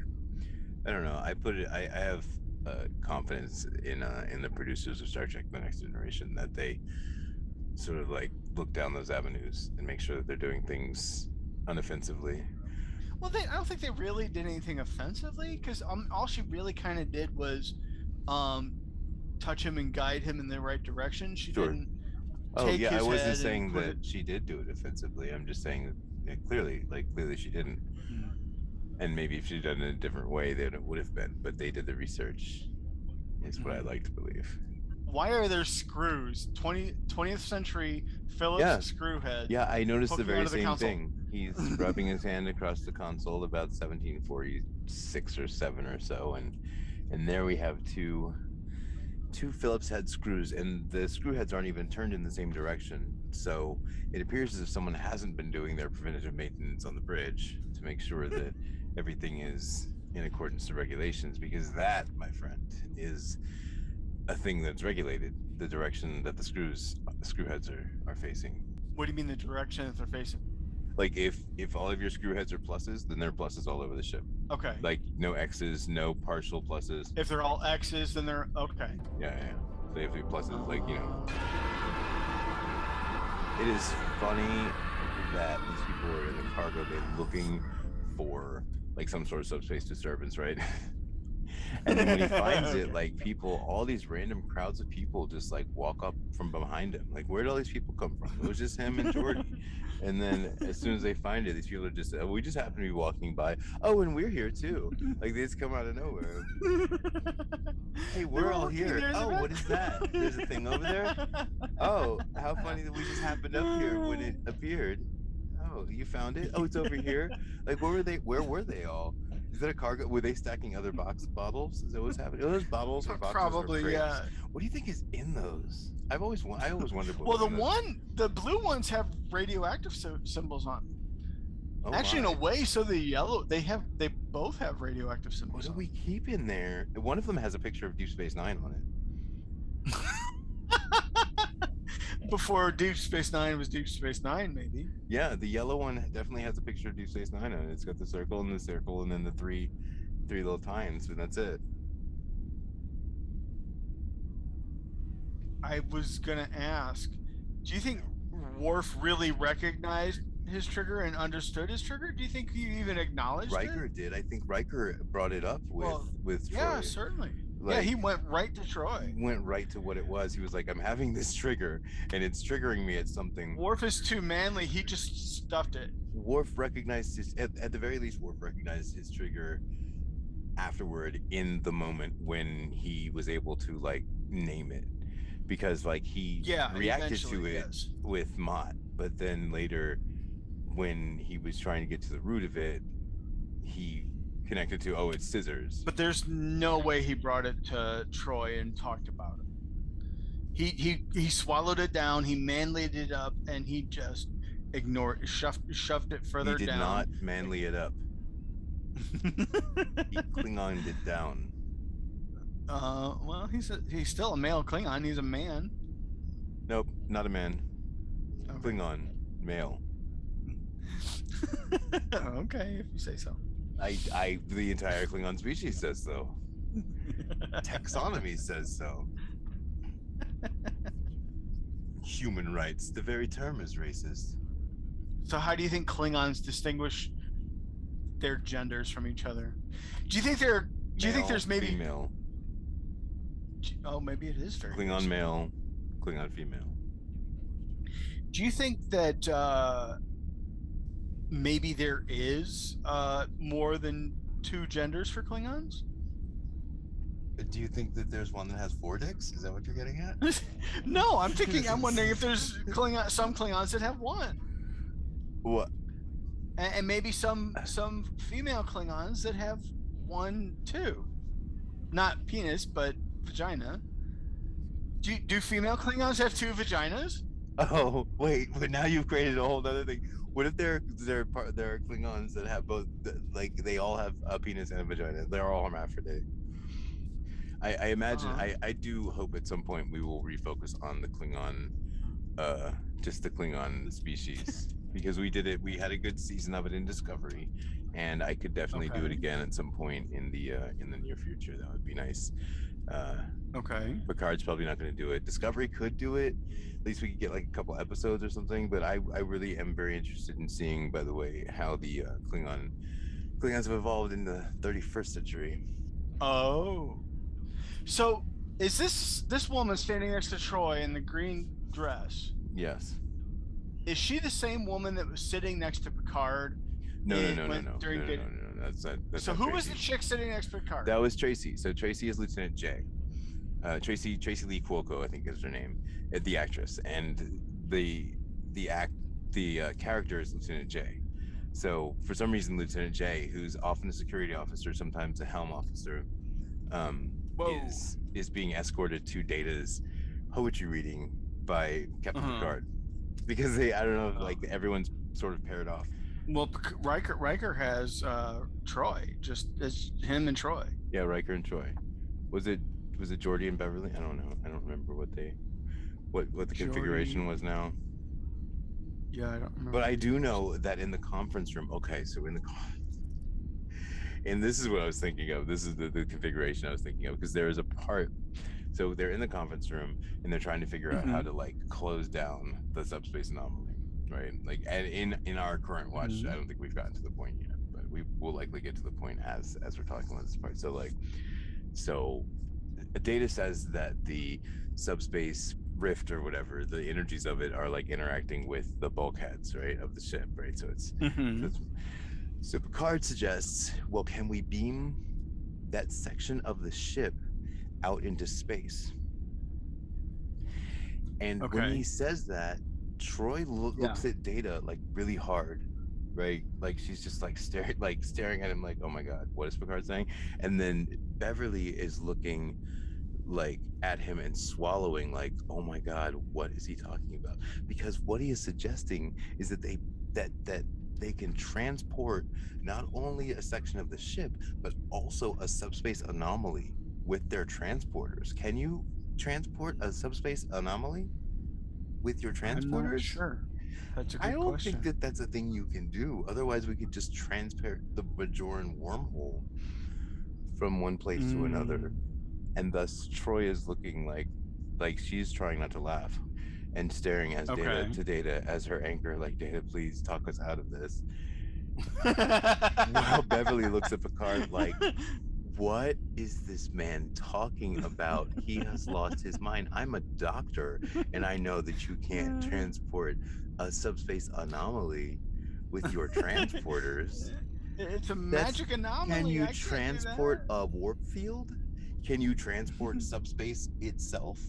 I don't know. I put it. I, I have uh, confidence in uh, in the producers of Star Trek: The Next Generation that they sort of like look down those avenues and make sure that they're doing things unoffensively. well they i don't think they really did anything offensively because um, all she really kind of did was um touch him and guide him in the right direction she Sure. didn't Oh yeah, I wasn't saying that it- she did do it offensively. I'm just saying that yeah, clearly, like clearly she didn't. Hmm. And maybe if she'd done it a different way, then it would have been. But they did the research. Is what I Mhm. like to believe. why are there screws 20 20th century phillips Yeah. screw head Yeah, I noticed the very out the same console. thing. He's rubbing his hand across the console about 1746 or seven or so, and and there we have two two Phillips head screws, and the screw heads aren't even turned in the same direction. So it appears as if someone hasn't been doing their preventative maintenance on the bridge to make sure that everything is in accordance to regulations, because that, my friend, is a thing that's regulated. The direction that the screws, screw heads are are facing. what do you mean the direction that they're facing Like if if all of your screw heads are pluses, then there are pluses all over the ship. okay Like no X's, no partial pluses. if they're all x's then they're okay Yeah, yeah. So they have to be pluses, like you know. It is funny that these people are in the cargo bay looking for like some sort of subspace disturbance, right? And then when he finds it, like people, all these random crowds of people just like walk up from behind him. Like, where did all these people come from? It was just him and Geordi. And then as soon as they find it, these people are just, oh, we just happen to be walking by. Oh, and we're here too. Like they just come out of nowhere. Hey, we're all here. Oh, what is that? There's a thing over there. Oh, how funny that we just happened up here when it appeared. Oh, you found it? Oh, it's over here. Like, where were they? Where were they all? Is that a cargo? Were they stacking other box bottles? Is that what's happening? Are those bottles or boxes? or Probably, crates? yeah. What do you think is in those? I've always, I always wondered. Well, the one, the blue ones have radioactive sy- symbols on. them. Oh, Actually, in a way, so the yellow, they have, they both have radioactive symbols. What do on we keep in there? One of them has a picture of Deep Space Nine on it. Before Deep Space Nine was Deep Space Nine, maybe. Yeah, the yellow one definitely has a picture of Deep Space Nine on it. It's got the circle and the circle, and then the three, three little tines, and that's it. I was gonna ask, do you think Worf really recognized his trigger and understood his trigger? Do you think he even acknowledged Riker it? Riker did. I think Riker brought it up with Well, with Troi. Yeah, certainly. Yeah, he went right to Troi. went right to what it was. He was like, "I'm having this trigger, and it's triggering me at something." Worf is too manly. He just stuffed it. Worf recognized his at, at the very least. Worf recognized his trigger afterward in the moment when he was able to like name it, because like he Yeah, reacted to it yes. with Mott, but then later when he was trying to get to the root of it, he connected to oh, it's scissors. But there's no way he brought it to Troi and talked about it. He he he swallowed it down. He manlied it up, and he just ignored, shoved shoved it further down. he did down. not manly it up. He Klingoned it down. uh, well, he's a, he's still a male Klingon. He's a man. Nope, not a man. Okay. Klingon, male. okay, if you say so. I, I, the entire Klingon species says so. Taxonomy says so. Human rights. The very term is racist. So, how do you think Klingons distinguish their genders from each other? Do you think they're? Do you think there's maybe? female? Oh, maybe it is very. Klingon male, Klingon female. Do you think that uh, maybe there is uh, more than two genders for Klingons? Do you think that there's one that has four dicks? Is that what you're getting at? no, I'm thinking. I'm wondering if there's Klingon, some Klingons that have one, What? and, and maybe some some female Klingons that have one too, not penis but vagina. Do you- do female Klingons have two vaginas? Oh wait, but now you've created a whole other thing. What if they're they're part they're Klingons that have both like they all have a penis and a vagina? They're all hermaphrodite. I, I imagine Uh-huh. I, I do hope at some point we will refocus on the Klingon uh just the Klingon species because we did it we had a good season of it in Discovery and I could definitely do it again at some point in the uh in the near future. That would be nice. Uh Okay. Picard's probably not going to do it. Discovery could do it. At least we could get like a couple episodes or something. But I, I really am very interested in seeing, by the way, how the uh, Klingon Klingons have evolved in the 31st century. Oh. So is this this woman standing next to Troi in the green dress? Yes. Is she the same woman that was sitting next to Picard? No, no, It no, no, went no, no, no, no, no, That's not. That's so not who was the chick sitting next to Picard? That was Tracy. So Tracy is Lieutenant Jae. Uh, Tracy Tracy Lee Cuoco, I think is her name, uh, the actress, and the the act the uh, character is Lieutenant Jae. So for some reason, Lieutenant Jae, who's often a security officer, sometimes a helm officer, um, is is being escorted to Data's poetry reading by Captain Uh-huh. Picard, because they I don't know Oh. like everyone's sort of paired off. Well, Riker Riker has uh, Troi, just it's him and Troi. Yeah, Riker and Troi. Was it was it Geordi and Beverly? I don't know. I don't remember what they what what the configuration was now. Yeah, I don't remember. But I do know that in the conference room. Okay, so in the and this is what I was thinking of. This is the, the configuration I was thinking of because there is a part. So they're in the conference room and they're trying to figure out how to like close down the subspace anomaly, right? Like, and in in our current watch, Mhm. I don't think we've gotten to the point yet, but we will likely get to the point as as we're talking about this part. So like, So data says that the subspace rift or whatever, the energies of it are like interacting with the bulkheads, right, of the ship, right? So it's Mhm. so, it's- so Picard suggests, well, can we beam that section of the ship out into space? And when he says that, Troi loo- Yeah. looks at Data like really hard, right? Like she's just like staring, like staring at him, like, "Oh my god, what is Picard saying?" And then Beverly is looking like at him and swallowing, like, "Oh my god, what is he talking about?" Because what he is suggesting is that they that that they can transport not only a section of the ship but also a subspace anomaly with their transporters. Can you transport a subspace anomaly with your transporters? sure. That's a good I don't question. think that that's a thing you can do. Otherwise, we could just transport the Bajoran wormhole from one place to another, Mm. And thus Troi is looking like like she's trying not to laugh and staring as data to data as her anchor, like data, please talk us out of this. While Beverly looks at Picard like, what is this man talking about? He has lost his mind. I'm a doctor, and I know that you can't transport a subspace anomaly with your transporters. It's a That's- magic anomaly. Can you transport a warp field? Can you transport subspace itself?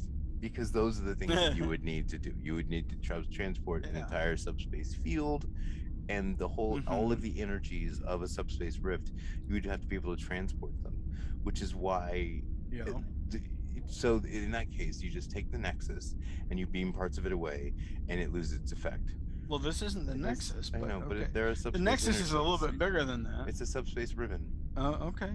Because those are the things that you would need to do. You would need to tra- transport an entire subspace field and the whole all of Mhm. the energies of a subspace rift. You would have to be able to transport them, which is why Yeah. uh, so in that case you just take the nexus and you beam parts of it away and it loses its effect Well, this isn't the Nexus, i but know but okay. it, there are the Nexus is a little bit bigger than that. it's a subspace ribbon Oh, okay.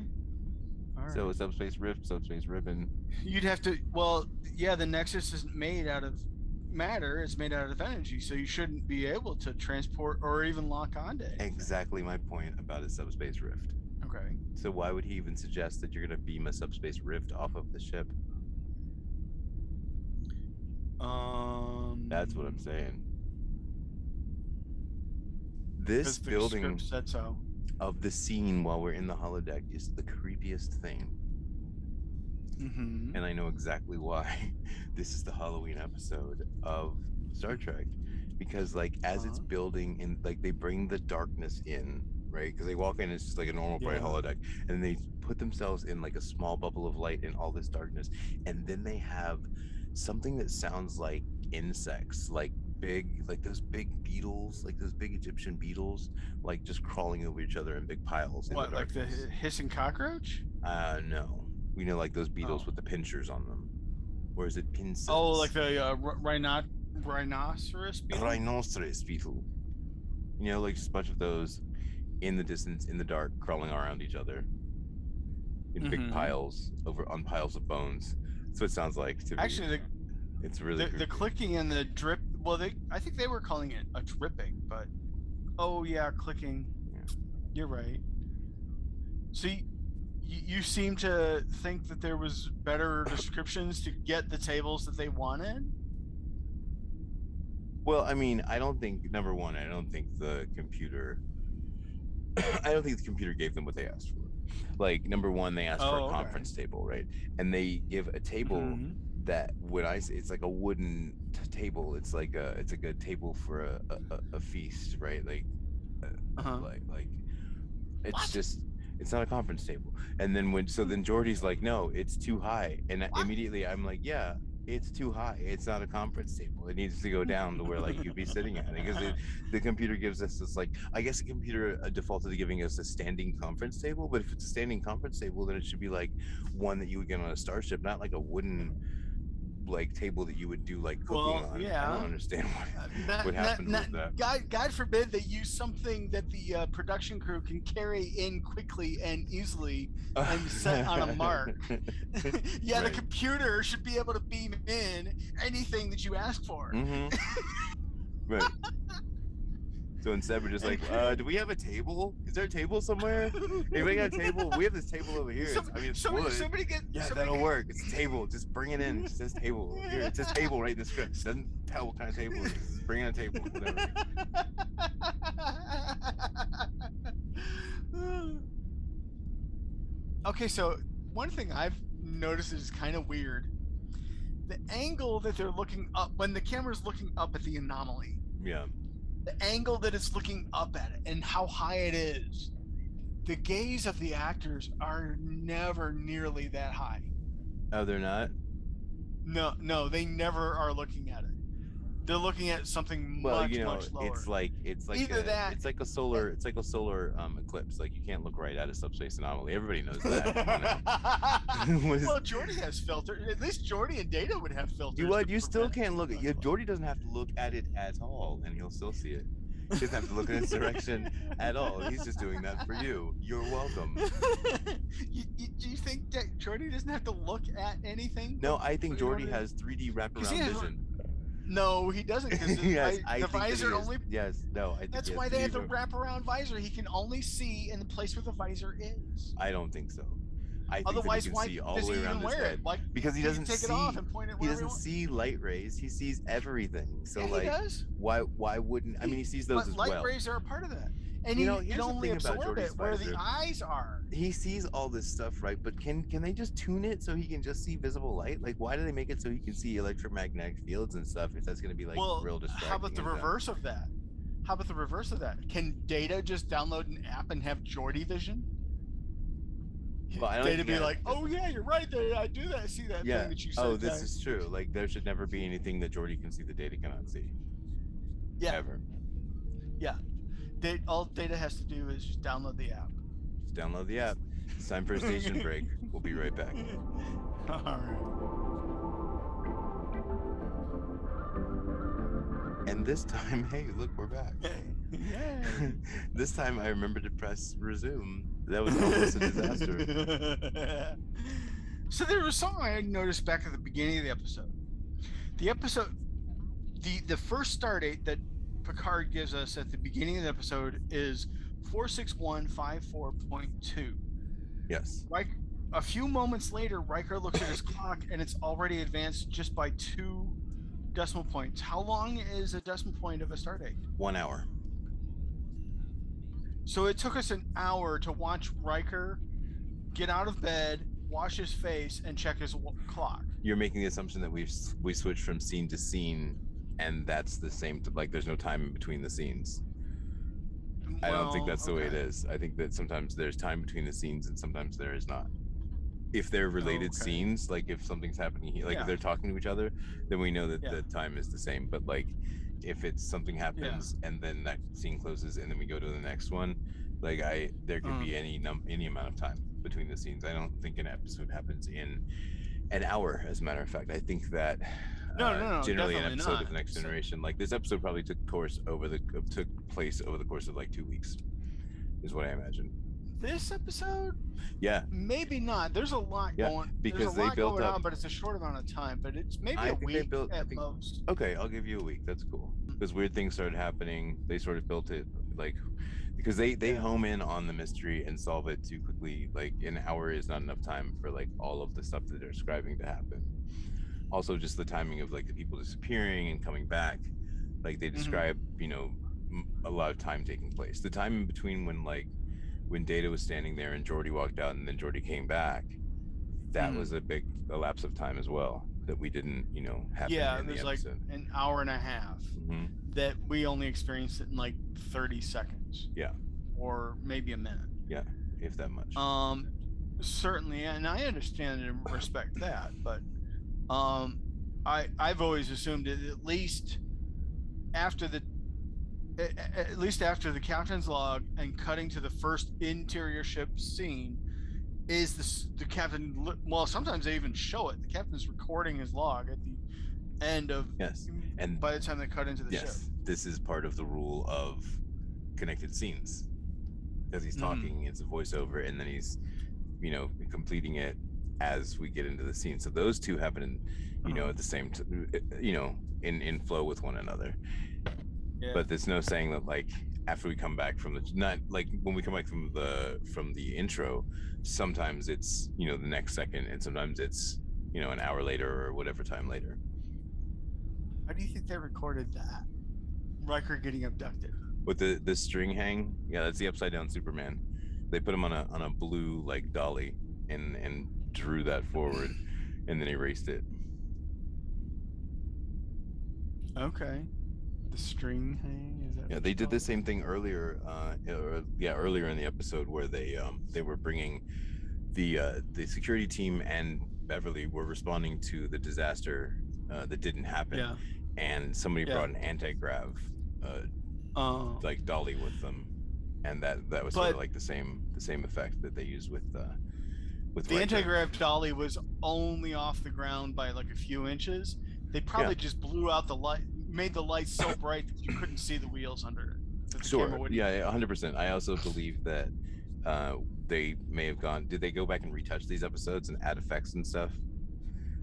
Right. so a subspace rift subspace ribbon You'd have to. Well, yeah, the Nexus isn't made out of matter; it's made out of energy. So you shouldn't be able to transport or even lock onto it. exactly my point about a subspace rift Okay. so why would he even suggest that you're going to beam a subspace rift off of the ship Um. that's what i'm saying. this the building said so. Of the scene while we're in the holodeck is the creepiest thing Mm-hmm. and I know exactly why this is the Halloween episode of Star Trek because like as it's Uh-huh. building in like they bring the darkness in right because they walk in it's just like a normal bright Yeah. holodeck and they put themselves in like a small bubble of light in all this darkness and then they have something that sounds like insects like big like those big beetles like those big Egyptian beetles like just crawling over each other in big piles What, the like the hissing cockroach? uh no we know like those beetles Oh. with the pinchers on them or is it pincers Oh, like the uh, rhino- rhinoceros beetle? rhinoceros beetle. You know, like just a bunch of those in the distance, in the dark, crawling around each other in big Mhm. piles over on piles of bones. That's what it sounds like to me. Actually, the, it's really the, the clicking and the drip. Well, they I think they were calling it a dripping, but oh yeah, clicking. Yeah. You're right. See, you, you seem to think that there was better descriptions to get the tables that they wanted. Well, I mean, I don't think number one, I don't think the computer. I don't think the computer gave them what they asked for. Like number one, they asked for Oh, a okay. conference table, right? And they give a table Mhm. That when I say it's like a wooden t- table, it's like a it's like a table for a a, a- feast, right? Like uh, Uh-huh. like like it's What? just it's not a conference table. And then when so then Geordi's like, no, it's too high, and What? immediately I'm like, yeah. It's too high. It's not a conference table. It needs to go down to where like you'd be sitting at it because the computer gives us this like I guess the computer uh, defaulted to giving us a standing conference table, but if it's a standing conference table, then it should be like one that you would get on a starship, not like a wooden like table that you would do like cooking Well, on. I don't understand. Uh, not- What not- happened not- with that? God, God forbid they use something that the uh, production crew can carry in quickly and easily. and set on a mark. yeah, the computer should be able to beam in anything that you ask for. hmm right. So instead, we're just like, uh, do we have a table? Is there a table somewhere? Anybody got a table? We have this table over here. Some- I mean, it's somebody, wood. somebody get Yeah, somebody that'll get- work. It's a table. Just bring it in. It says table. Here, it says table right in the script. It doesn't tell what kind of table it is. Just bring in a table. Whatever. okay, so one thing I've noticed is kind of weird. The angle that they're looking up when the camera's looking up at the anomaly, Yeah. The angle that it's looking up at it, and how high it is. The gaze of the actors are never nearly that high. Oh, they're not. No, no, they never are looking at it. They're looking at something Well, much, you know, much lower. it's like it's like Either a, that- it's like a solar it's like a solar um eclipse. Like you can't look right at a subspace anomaly. Everybody knows that. you know? Was- well, Geordi has filter. At least Geordi and Data would have filters. you what? You still can't look at it. you. Geordi doesn't have to look at it at all, and he'll still see it. He doesn't have to look in its direction at all. He's just doing that for you. You're welcome. you, you, do you think that Geordi doesn't have to look at anything? No, I think Geordi has 3D 'Cause he wraparound vision. No, he doesn't. Yes, I the think that he visor is. only. Yes, no, I think That's why they have the wrap- wraparound visor. He can only see in the place where the visor is. I don't think so. I think Otherwise, that he can why see all does the way he around even wear head it? Like because he doesn't take see. it off and point it he doesn't see light rays. He sees everything. So yeah, like, he does. why why wouldn't I mean he sees those but as light well. Light rays are a part of that, and You he know, here's can the only thing about it where the eyes are. He sees all this stuff, right? But can can they just tune it so he can just see visible light? Like, why do they make it so he can see electromagnetic fields and stuff? If that's going to be like well, real distracting. how about the reverse of that? How about the reverse of that? Can Data just download an app and have Geordi vision? Well, I don't Data be has- like, oh yeah, you're right. There, I do that. I see that Yeah. thing that you oh, said. Oh, this guys." is true. Like, there should never be anything that Geordi can see that Data cannot see. Yeah. Ever. Da- all Data has to do is just download the app. Just download the app. It's time for a station break. We'll be right back. all right. And this time, hey, look, we're back. Yay. this time I remember to press resume. That was almost a disaster. so there was something I noticed back at the beginning of the episode. The episode, the the first star date that Picard gives us at the beginning of the episode is four six one five four point two. Yes. Right. A few moments later, Riker looks at his clock and it's already advanced just by two decimal points. How long is a decimal point of a star date? One hour. So it took us an hour to watch Riker get out of bed, wash his face, and check his w- clock. You're making the assumption that we've we switched from scene to scene, and that's the same. Like, there's no time in between the scenes. I don't think that's the way it is. I think that sometimes there's time between the scenes, and sometimes there is not. If they're related okay. scenes, like if something's happening, here, like Yeah. if they're talking to each other, then we know that Yeah. the time is the same. But like, if it's something happens and then that scene closes and then we go to the next one, like I, there could Mm. be any num any amount of time between the scenes. I don't think an episode happens in an hour. As a matter of fact, I think that No, uh, no, no, generally an episode of not. Next So- Generation, like this episode, probably took course over the took place over the course of like two weeks, is what I imagine. This episode, Yeah, maybe not. There's a lot Yeah, going. because they built going up- on, but it's a short amount of time. But it's maybe I a week built- at think- most. okay, I'll give you a week. That's cool. Because weird things started happening. They sort of built it like because they they home in on the mystery and solve it too quickly. Like an hour is not enough time for like all of the stuff that they're describing to happen. Also, just the timing of like the people disappearing and coming back. Like they describe, you know, a lot of time taking place. The time in between when like when Data was standing there and Geordi walked out and then Geordi came back, that Mhm. was a big elapse of time as well that we didn't, you know, have. Yeah, it was like an hour and a half Mhm. that we only experienced it in like 30 seconds. Yeah. Or maybe a minute. Yeah, if that much. Um, certainly, and I understand and respect that, but um, I I've always assumed that at least after the at least after the captain's log and cutting to the first interior ship scene is the the captain well sometimes they even show it. The captain's recording his log at the end of yes, and by the time they cut into the ship. Yes, this is part of the rule of connected scenes, because he's Mhm. talking, it's a voiceover, and then he's, you know, completing it as we get into the scene. So those two happen, in, you know, Uh-huh. at the same, t- you know, in in flow with one another. yeah. But there's no saying that like after we come back from the not like when we come back from the from the intro, sometimes it's you know the next second, and sometimes it's you know an hour later or whatever time later. how do you think they recorded that Riker getting abducted with the the string hang yeah that's the upside down superman they put him on a on a blue like dolly and and drew that forward and then erased it. Okay. The string hang is that? Yeah, they did the same thing earlier. Uh, or, yeah, earlier in the episode where they um they were bringing the uh the security team and Beverly were responding to the disaster uh, that didn't happen, Yeah. and somebody Yeah. brought an anti grav uh Uh, like dolly with them, and that that was sort of like the same the same effect that they used with uh with the Riker. anti-grav dolly was only off the ground by like a few inches. They probably just blew out the light, made the lights so bright that you couldn't see the wheels under it. that the camera Sure. Yeah, hundred percent. I also believe that uh, they may have gone. Did they go back and retouch these episodes and add effects and stuff?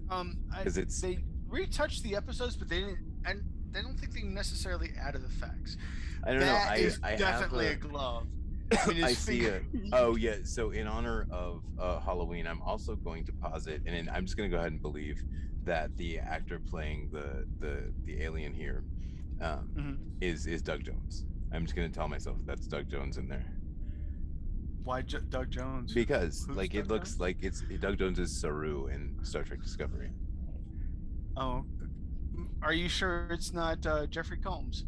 Um, because it's- they retouched the episodes, but they didn't, and they don't think they necessarily added effects. I don't That know. I, is I definitely have a glove. I see it. Oh yeah. So in honor of uh, Halloween, I'm also going to posit, and then I'm just going to go ahead and believe that the actor playing the the the alien here um, Mhm. is is Doug Jones. I'm just going to tell myself that's Doug Jones in there Why J- Doug Jones? because Who's like it looks Jones? like it's Doug Jones is Saru in Star Trek Discovery. Oh, are you sure it's not uh, Jeffrey Combs?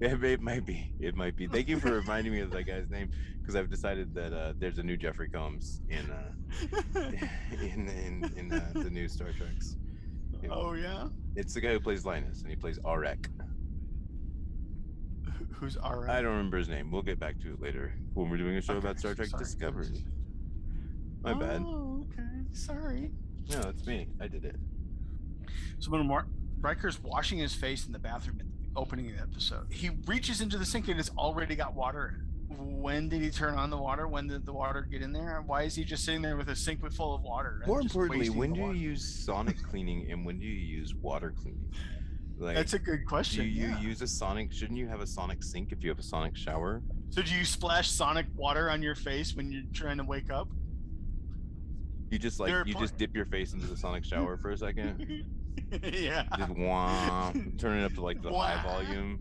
Yeah, it, it might be. It might be. Thank you for reminding me of that guy's name because I've decided that uh, there's a new Jeffrey Combs in uh, in in, in uh, the new Star Treks. Yeah. oh yeah. It's the guy who plays Linus, and he plays Arek. Who's alright? I don't remember his name. We'll get back to it later when we're doing a show Okay, about Star Trek sorry. Discovery. My bad. Oh, okay. Sorry. No, it's me. I did it. So when Mark Riker's washing his face in the bathroom at the opening episode, he reaches into the sink and it's already got water. When did he turn on the water? When did the water get in there? Why is he just sitting there with a sink with full of water? More importantly, when do you use sonic cleaning and when do you use water cleaning? Like, That's a good question. do you yeah. use a sonic? Shouldn't you have a sonic sink if you have a sonic shower? So do you splash sonic water on your face when you're trying to wake up? You just like you just dip your face into the sonic shower for a second. yeah. Just wah, turn it up to like the high volume.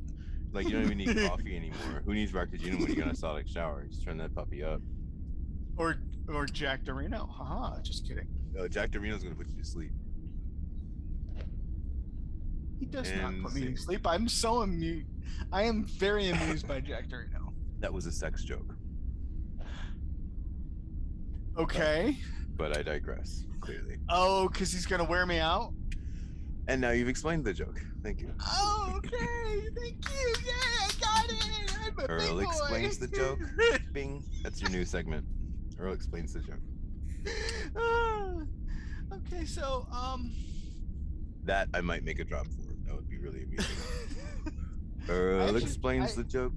Like you don't even need coffee anymore. Who needs raktajino when you're in a sonic shower? Just turn that puppy up. Or or Jack Dorino. Haha, just kidding. Uh, Jack Dorino's gonna put you to sleep. He does not put me to sleep. I'm so amused. I am very amused by Jack Dorino. That was a sex joke, Okay. but I digress. Clearly. Oh, because he's gonna wear me out. And now you've explained the joke. Thank you. Oh, okay. Thank you. Yeah, I got it. I'm a Earl big boy. explains the joke. Bing. That's your new segment. Earl explains the joke. Ah, okay, so um. That I might make a drop for. That would be really amusing. Earl Actually, explains I- the joke.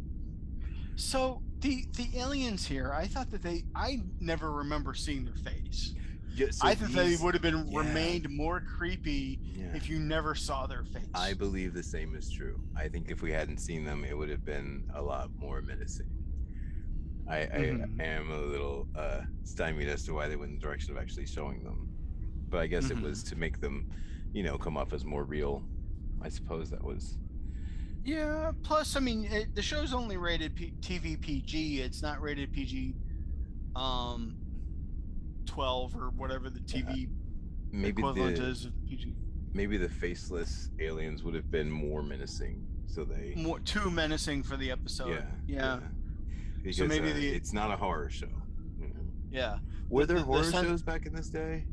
so the the aliens here, I thought that they, I never remember seeing their face. Yeah, so I think these- they would have been yeah. remained more creepy Yeah. if you never saw their face. I believe the same is true. I think if we hadn't seen them, it would have been a lot more menacing. I, I Mhm. am a little uh, stymied as to why they went in the direction of actually showing them, but I guess it was to make them, you know, come off as more real. I suppose that was. Yeah. Plus, I mean, it, the show's only rated P- TV PG. It's not rated PG, um, twelve or whatever the TV Maybe equivalent the is of PG. maybe the faceless aliens would have been more menacing, so they. More too menacing for the episode. yeah. Yeah. Because maybe uh, the- it's not a horror show. you know. Yeah. Were there the horror sen- shows back in this day?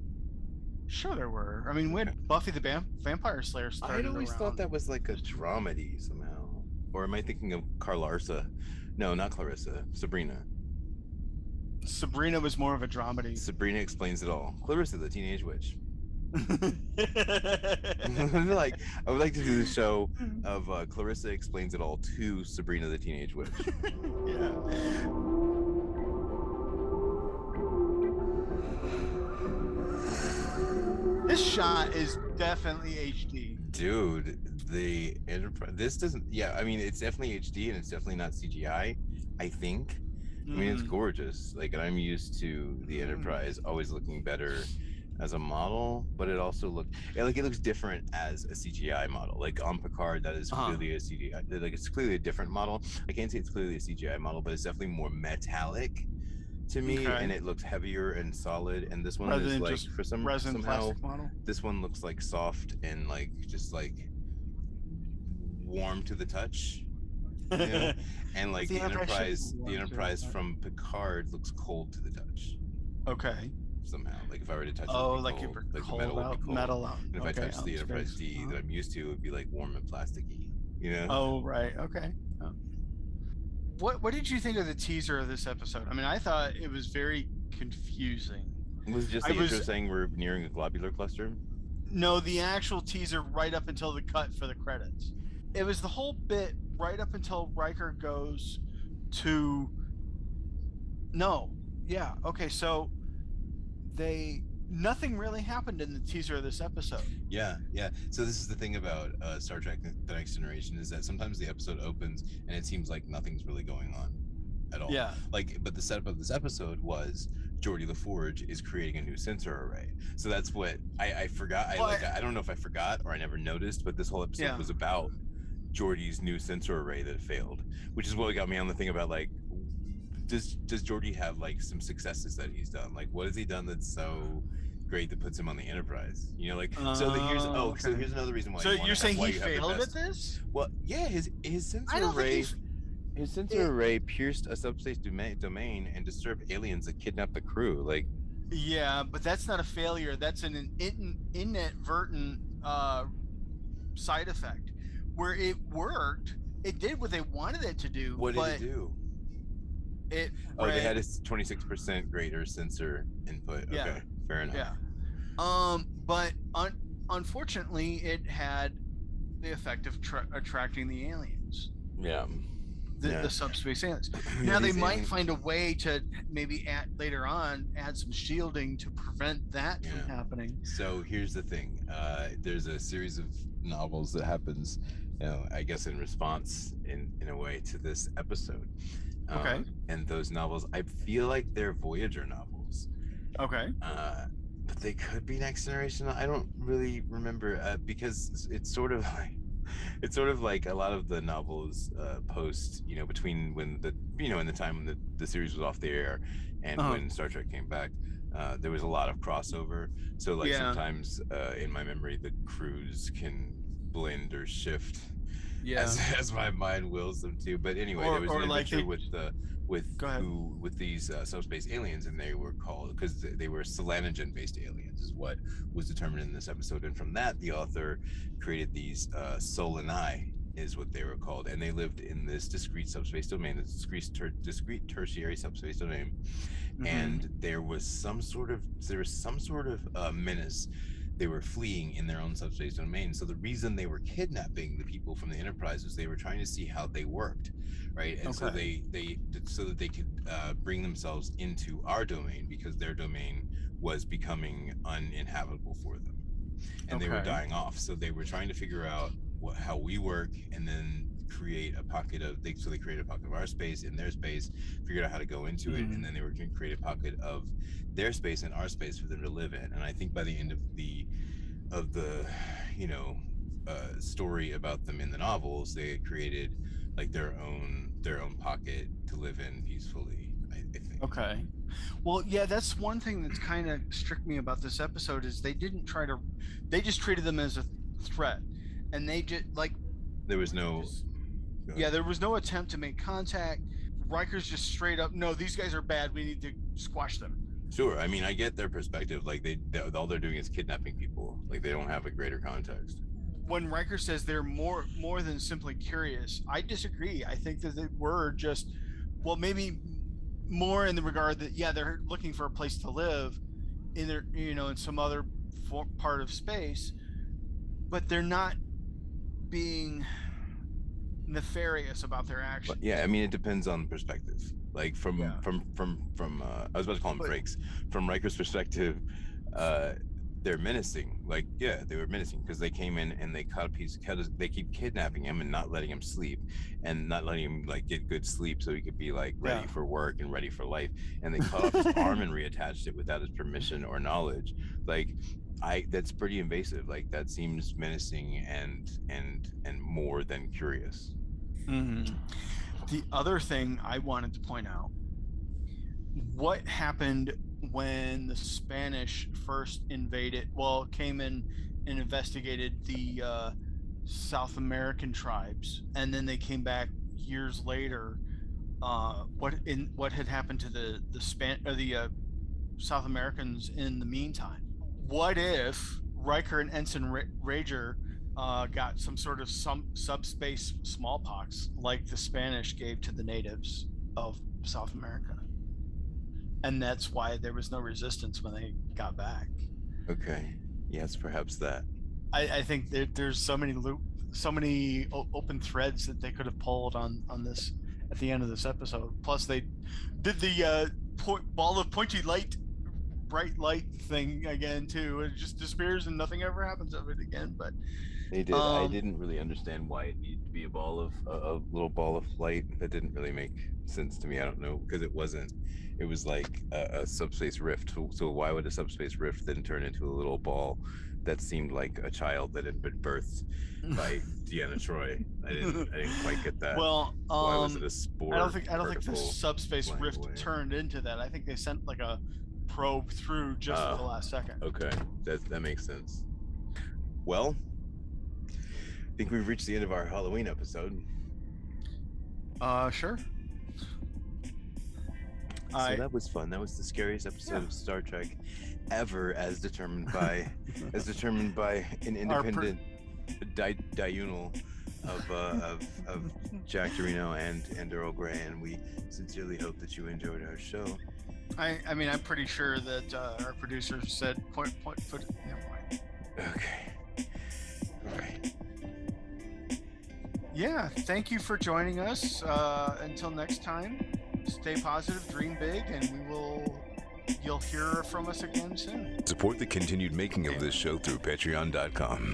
Sure, there were. I mean, when. Buffy the Vamp- Vampire Slayer started. I'd always around. thought that was like a dramedy somehow. Or am I thinking of Carlarsa? No, not Clarissa. Sabrina. Sabrina was more of a dramedy. Sabrina explains it all. Clarissa, the teenage witch. like I would like to do the show of uh, Clarissa explains it all to Sabrina, the teenage witch. yeah. This shot is definitely HD. Dude, the enterprise. This doesn't. Yeah, I mean, it's definitely HD and it's definitely not CGI. I think. I mean, it's Mhm. gorgeous. Like, and I'm used to the Enterprise always looking better as a model, but it also looked yeah, like it looks different as a CGI model. Like on Picard, that is Uh-huh. clearly a CGI. Like it's clearly a different model. I can't say it's clearly a CGI model, but it's definitely more metallic to me, Okay. and it looks heavier and solid. And this one Rather is like for some Resin somehow model. this one looks like soft and like just like warm to the touch. Yeah. And like The Enterprise should Enterprise, be warm the Enterprise from Picard looks cold to the touch okay. somehow. Like if I were to touch Oh, like cold. were like cold metal out, metal out. And if okay, I touch the Enterprise. D that I'm used to, it would be like warm and plasticky. You know? Oh right, okay. Oh. What what did you think of the teaser of this episode? I mean, I thought it was very confusing. was it just I the intro was- saying we're nearing a globular cluster? No, the actual teaser right up until the cut for the credits. It was the whole bit right up until Riker goes to No. Yeah. Okay, so they nothing really happened in the teaser of this episode. Yeah, yeah. So this is the thing about uh, Star Trek: The Next Generation is that sometimes the episode opens and it seems like nothing's really going on at all. Yeah. Like, but the setup of this episode was Geordi La Forge is creating a new sensor array. So that's what I, I forgot. I Well, like. I don't know if I forgot or I never noticed, but this whole episode Yeah. was about Geordi's new sensor array that failed, which is what got me on the thing about like. Does does Geordi have like some successes that he's done? Like, what has he done that's so great that puts him on the Enterprise? You know, like so. The, here's Oh, oh, so here's another reason why. so you you're saying he failed at this? Well, yeah, his his sensor array. His sensor it- array pierced a subspace domain, domain and disturbed aliens that kidnapped the crew. Like, Yeah, but that's not a failure. That's an in, inadvertent uh, side effect. Where it worked, it did what they wanted it to do. what did it do? It Oh, they had a 26% greater sensor input. Yeah. Okay, fair enough. Yeah. Um, but un- unfortunately, it had the effect of tra- attracting the aliens, Yeah. the, Yeah. the subspace aliens. Yeah, now they might alien- find a way to maybe add later on add some shielding to prevent that Yeah. from happening. So here's the thing. Uh, there's a series of novels that happens, you know, I guess in response in in a way to this episode. Okay. Um, and those novels, I feel like they're Voyager novels. Okay. uh, but they could be next generation. I don't really remember uh, because it's sort of like it's sort of like a lot of the novels uh, post you know between when the you know in the time when the, the series was off the air and Uh-huh. when Star Trek came back. Uh, there was a lot of crossover, so like Yeah. sometimes uh, in my memory the crews can blend or shift Yeah. as, as my mind wills them to. But anyway, Or- there was an like adventure they- with the with who with these uh, subspace aliens, and they were called because they were solanogen based aliens, is what was determined in this episode. And from that, the author created these uh, Solanae, is what they were called, and they lived in this discrete subspace domain, this discrete ter- discrete tertiary subspace domain, Mhm. and there was some sort of there was some sort of uh, menace they were fleeing in their own subspace domain. So the reason they were kidnapping the people from the enterprise was they were trying to see how they worked right? And so they they so that they could uh, bring themselves into our domain because their domain was becoming uninhabitable for them. And they were dying off. So they were trying to figure out what, how we work and then create a pocket of they so they created a pocket of our space in their space figured out how to go into it Mhm. and then they were going to create a pocket of their space and our space for them to live in and i think by the end of the of the you know uh, story about them in the novels they had created like their own their own pocket to live in peacefully i, I think Okay. Well, yeah, that's one thing that's kind of struck me about this episode is they didn't try to, they just treated them as a threat, and they just like, there was no yeah, there was no attempt to make contact. Riker's just straight up, no, these guys are bad. We need to squash them. Sure. I mean, I get their perspective. Like they, they, all they're doing is kidnapping people. Like they don't have a greater context. When Riker says they're more more than simply curious, I disagree. I think that they were just, well, maybe more in the regard that yeah, they're looking for a place to live, in their you know in some other for, part of space, but they're not being nefarious about their actions. But yeah, I mean, it depends on perspective. Like from Yeah. from from from uh, I was about to call them But- breaks. From Riker's perspective, uh, they're menacing. Like yeah, they were menacing because they came in and they cut a piece. Of cut his, they keep kidnapping him and not letting him sleep, and not letting him like get good sleep so he could be like ready Yeah. for work and ready for life. And they cut off his arm and reattached it without his permission or knowledge. Like I that's pretty invasive. Like that seems menacing and and and more than curious. Mhm. The other thing I wanted to point out what happened when the Spanish first invaded? Well, came in and investigated the uh, South American tribes, and then they came back years later. Uh, what in what had happened to the the span or the uh, South Americans in the meantime? What if Riker and Ensign Ra- Rager uh, got some sort of some subspace smallpox like the Spanish gave to the natives of South America? And that's why there was no resistance when they got back. Okay. Yes, perhaps that. I, I think there, there's so many loop, so many o- open threads that they could have pulled on on this at the end of this episode. Plus, they did the uh, point, ball of pointy light, bright light thing again too. It just disappears and nothing ever happens of it again. But They did. I Um, didn't really understand why it needed to be a ball of a, a little ball of light. That didn't really make sense to me. I don't know because it wasn't. It was like a, a subspace rift. So, so why would a subspace rift then turn into a little ball that seemed like a child that had been birthed by Deanna Troi? I didn't. I didn't quite get that. well, why was um, it a spore? I don't think I don't think the subspace rift away? turned into that. I think they sent like a probe through just at the Oh. last second. Okay, that that makes sense. Well, I think we've reached the end of our Halloween episode. Uh, sure. So I that was fun. That was the scariest episode Yeah. of Star Trek ever, as determined by as determined by an Our per- independent di- diurnal of, uh, of of Jack Dorino and and Earl Grey, and we sincerely hope that you enjoyed our show. I, I mean, I'm pretty sure that uh, our producer said point, point, put. Never mind. Okay. All right. Yeah, thank you for joining us. Uh, until next time, stay positive, dream big, and we will. You'll hear from us again soon. Support the continued making of this show through patreon.com.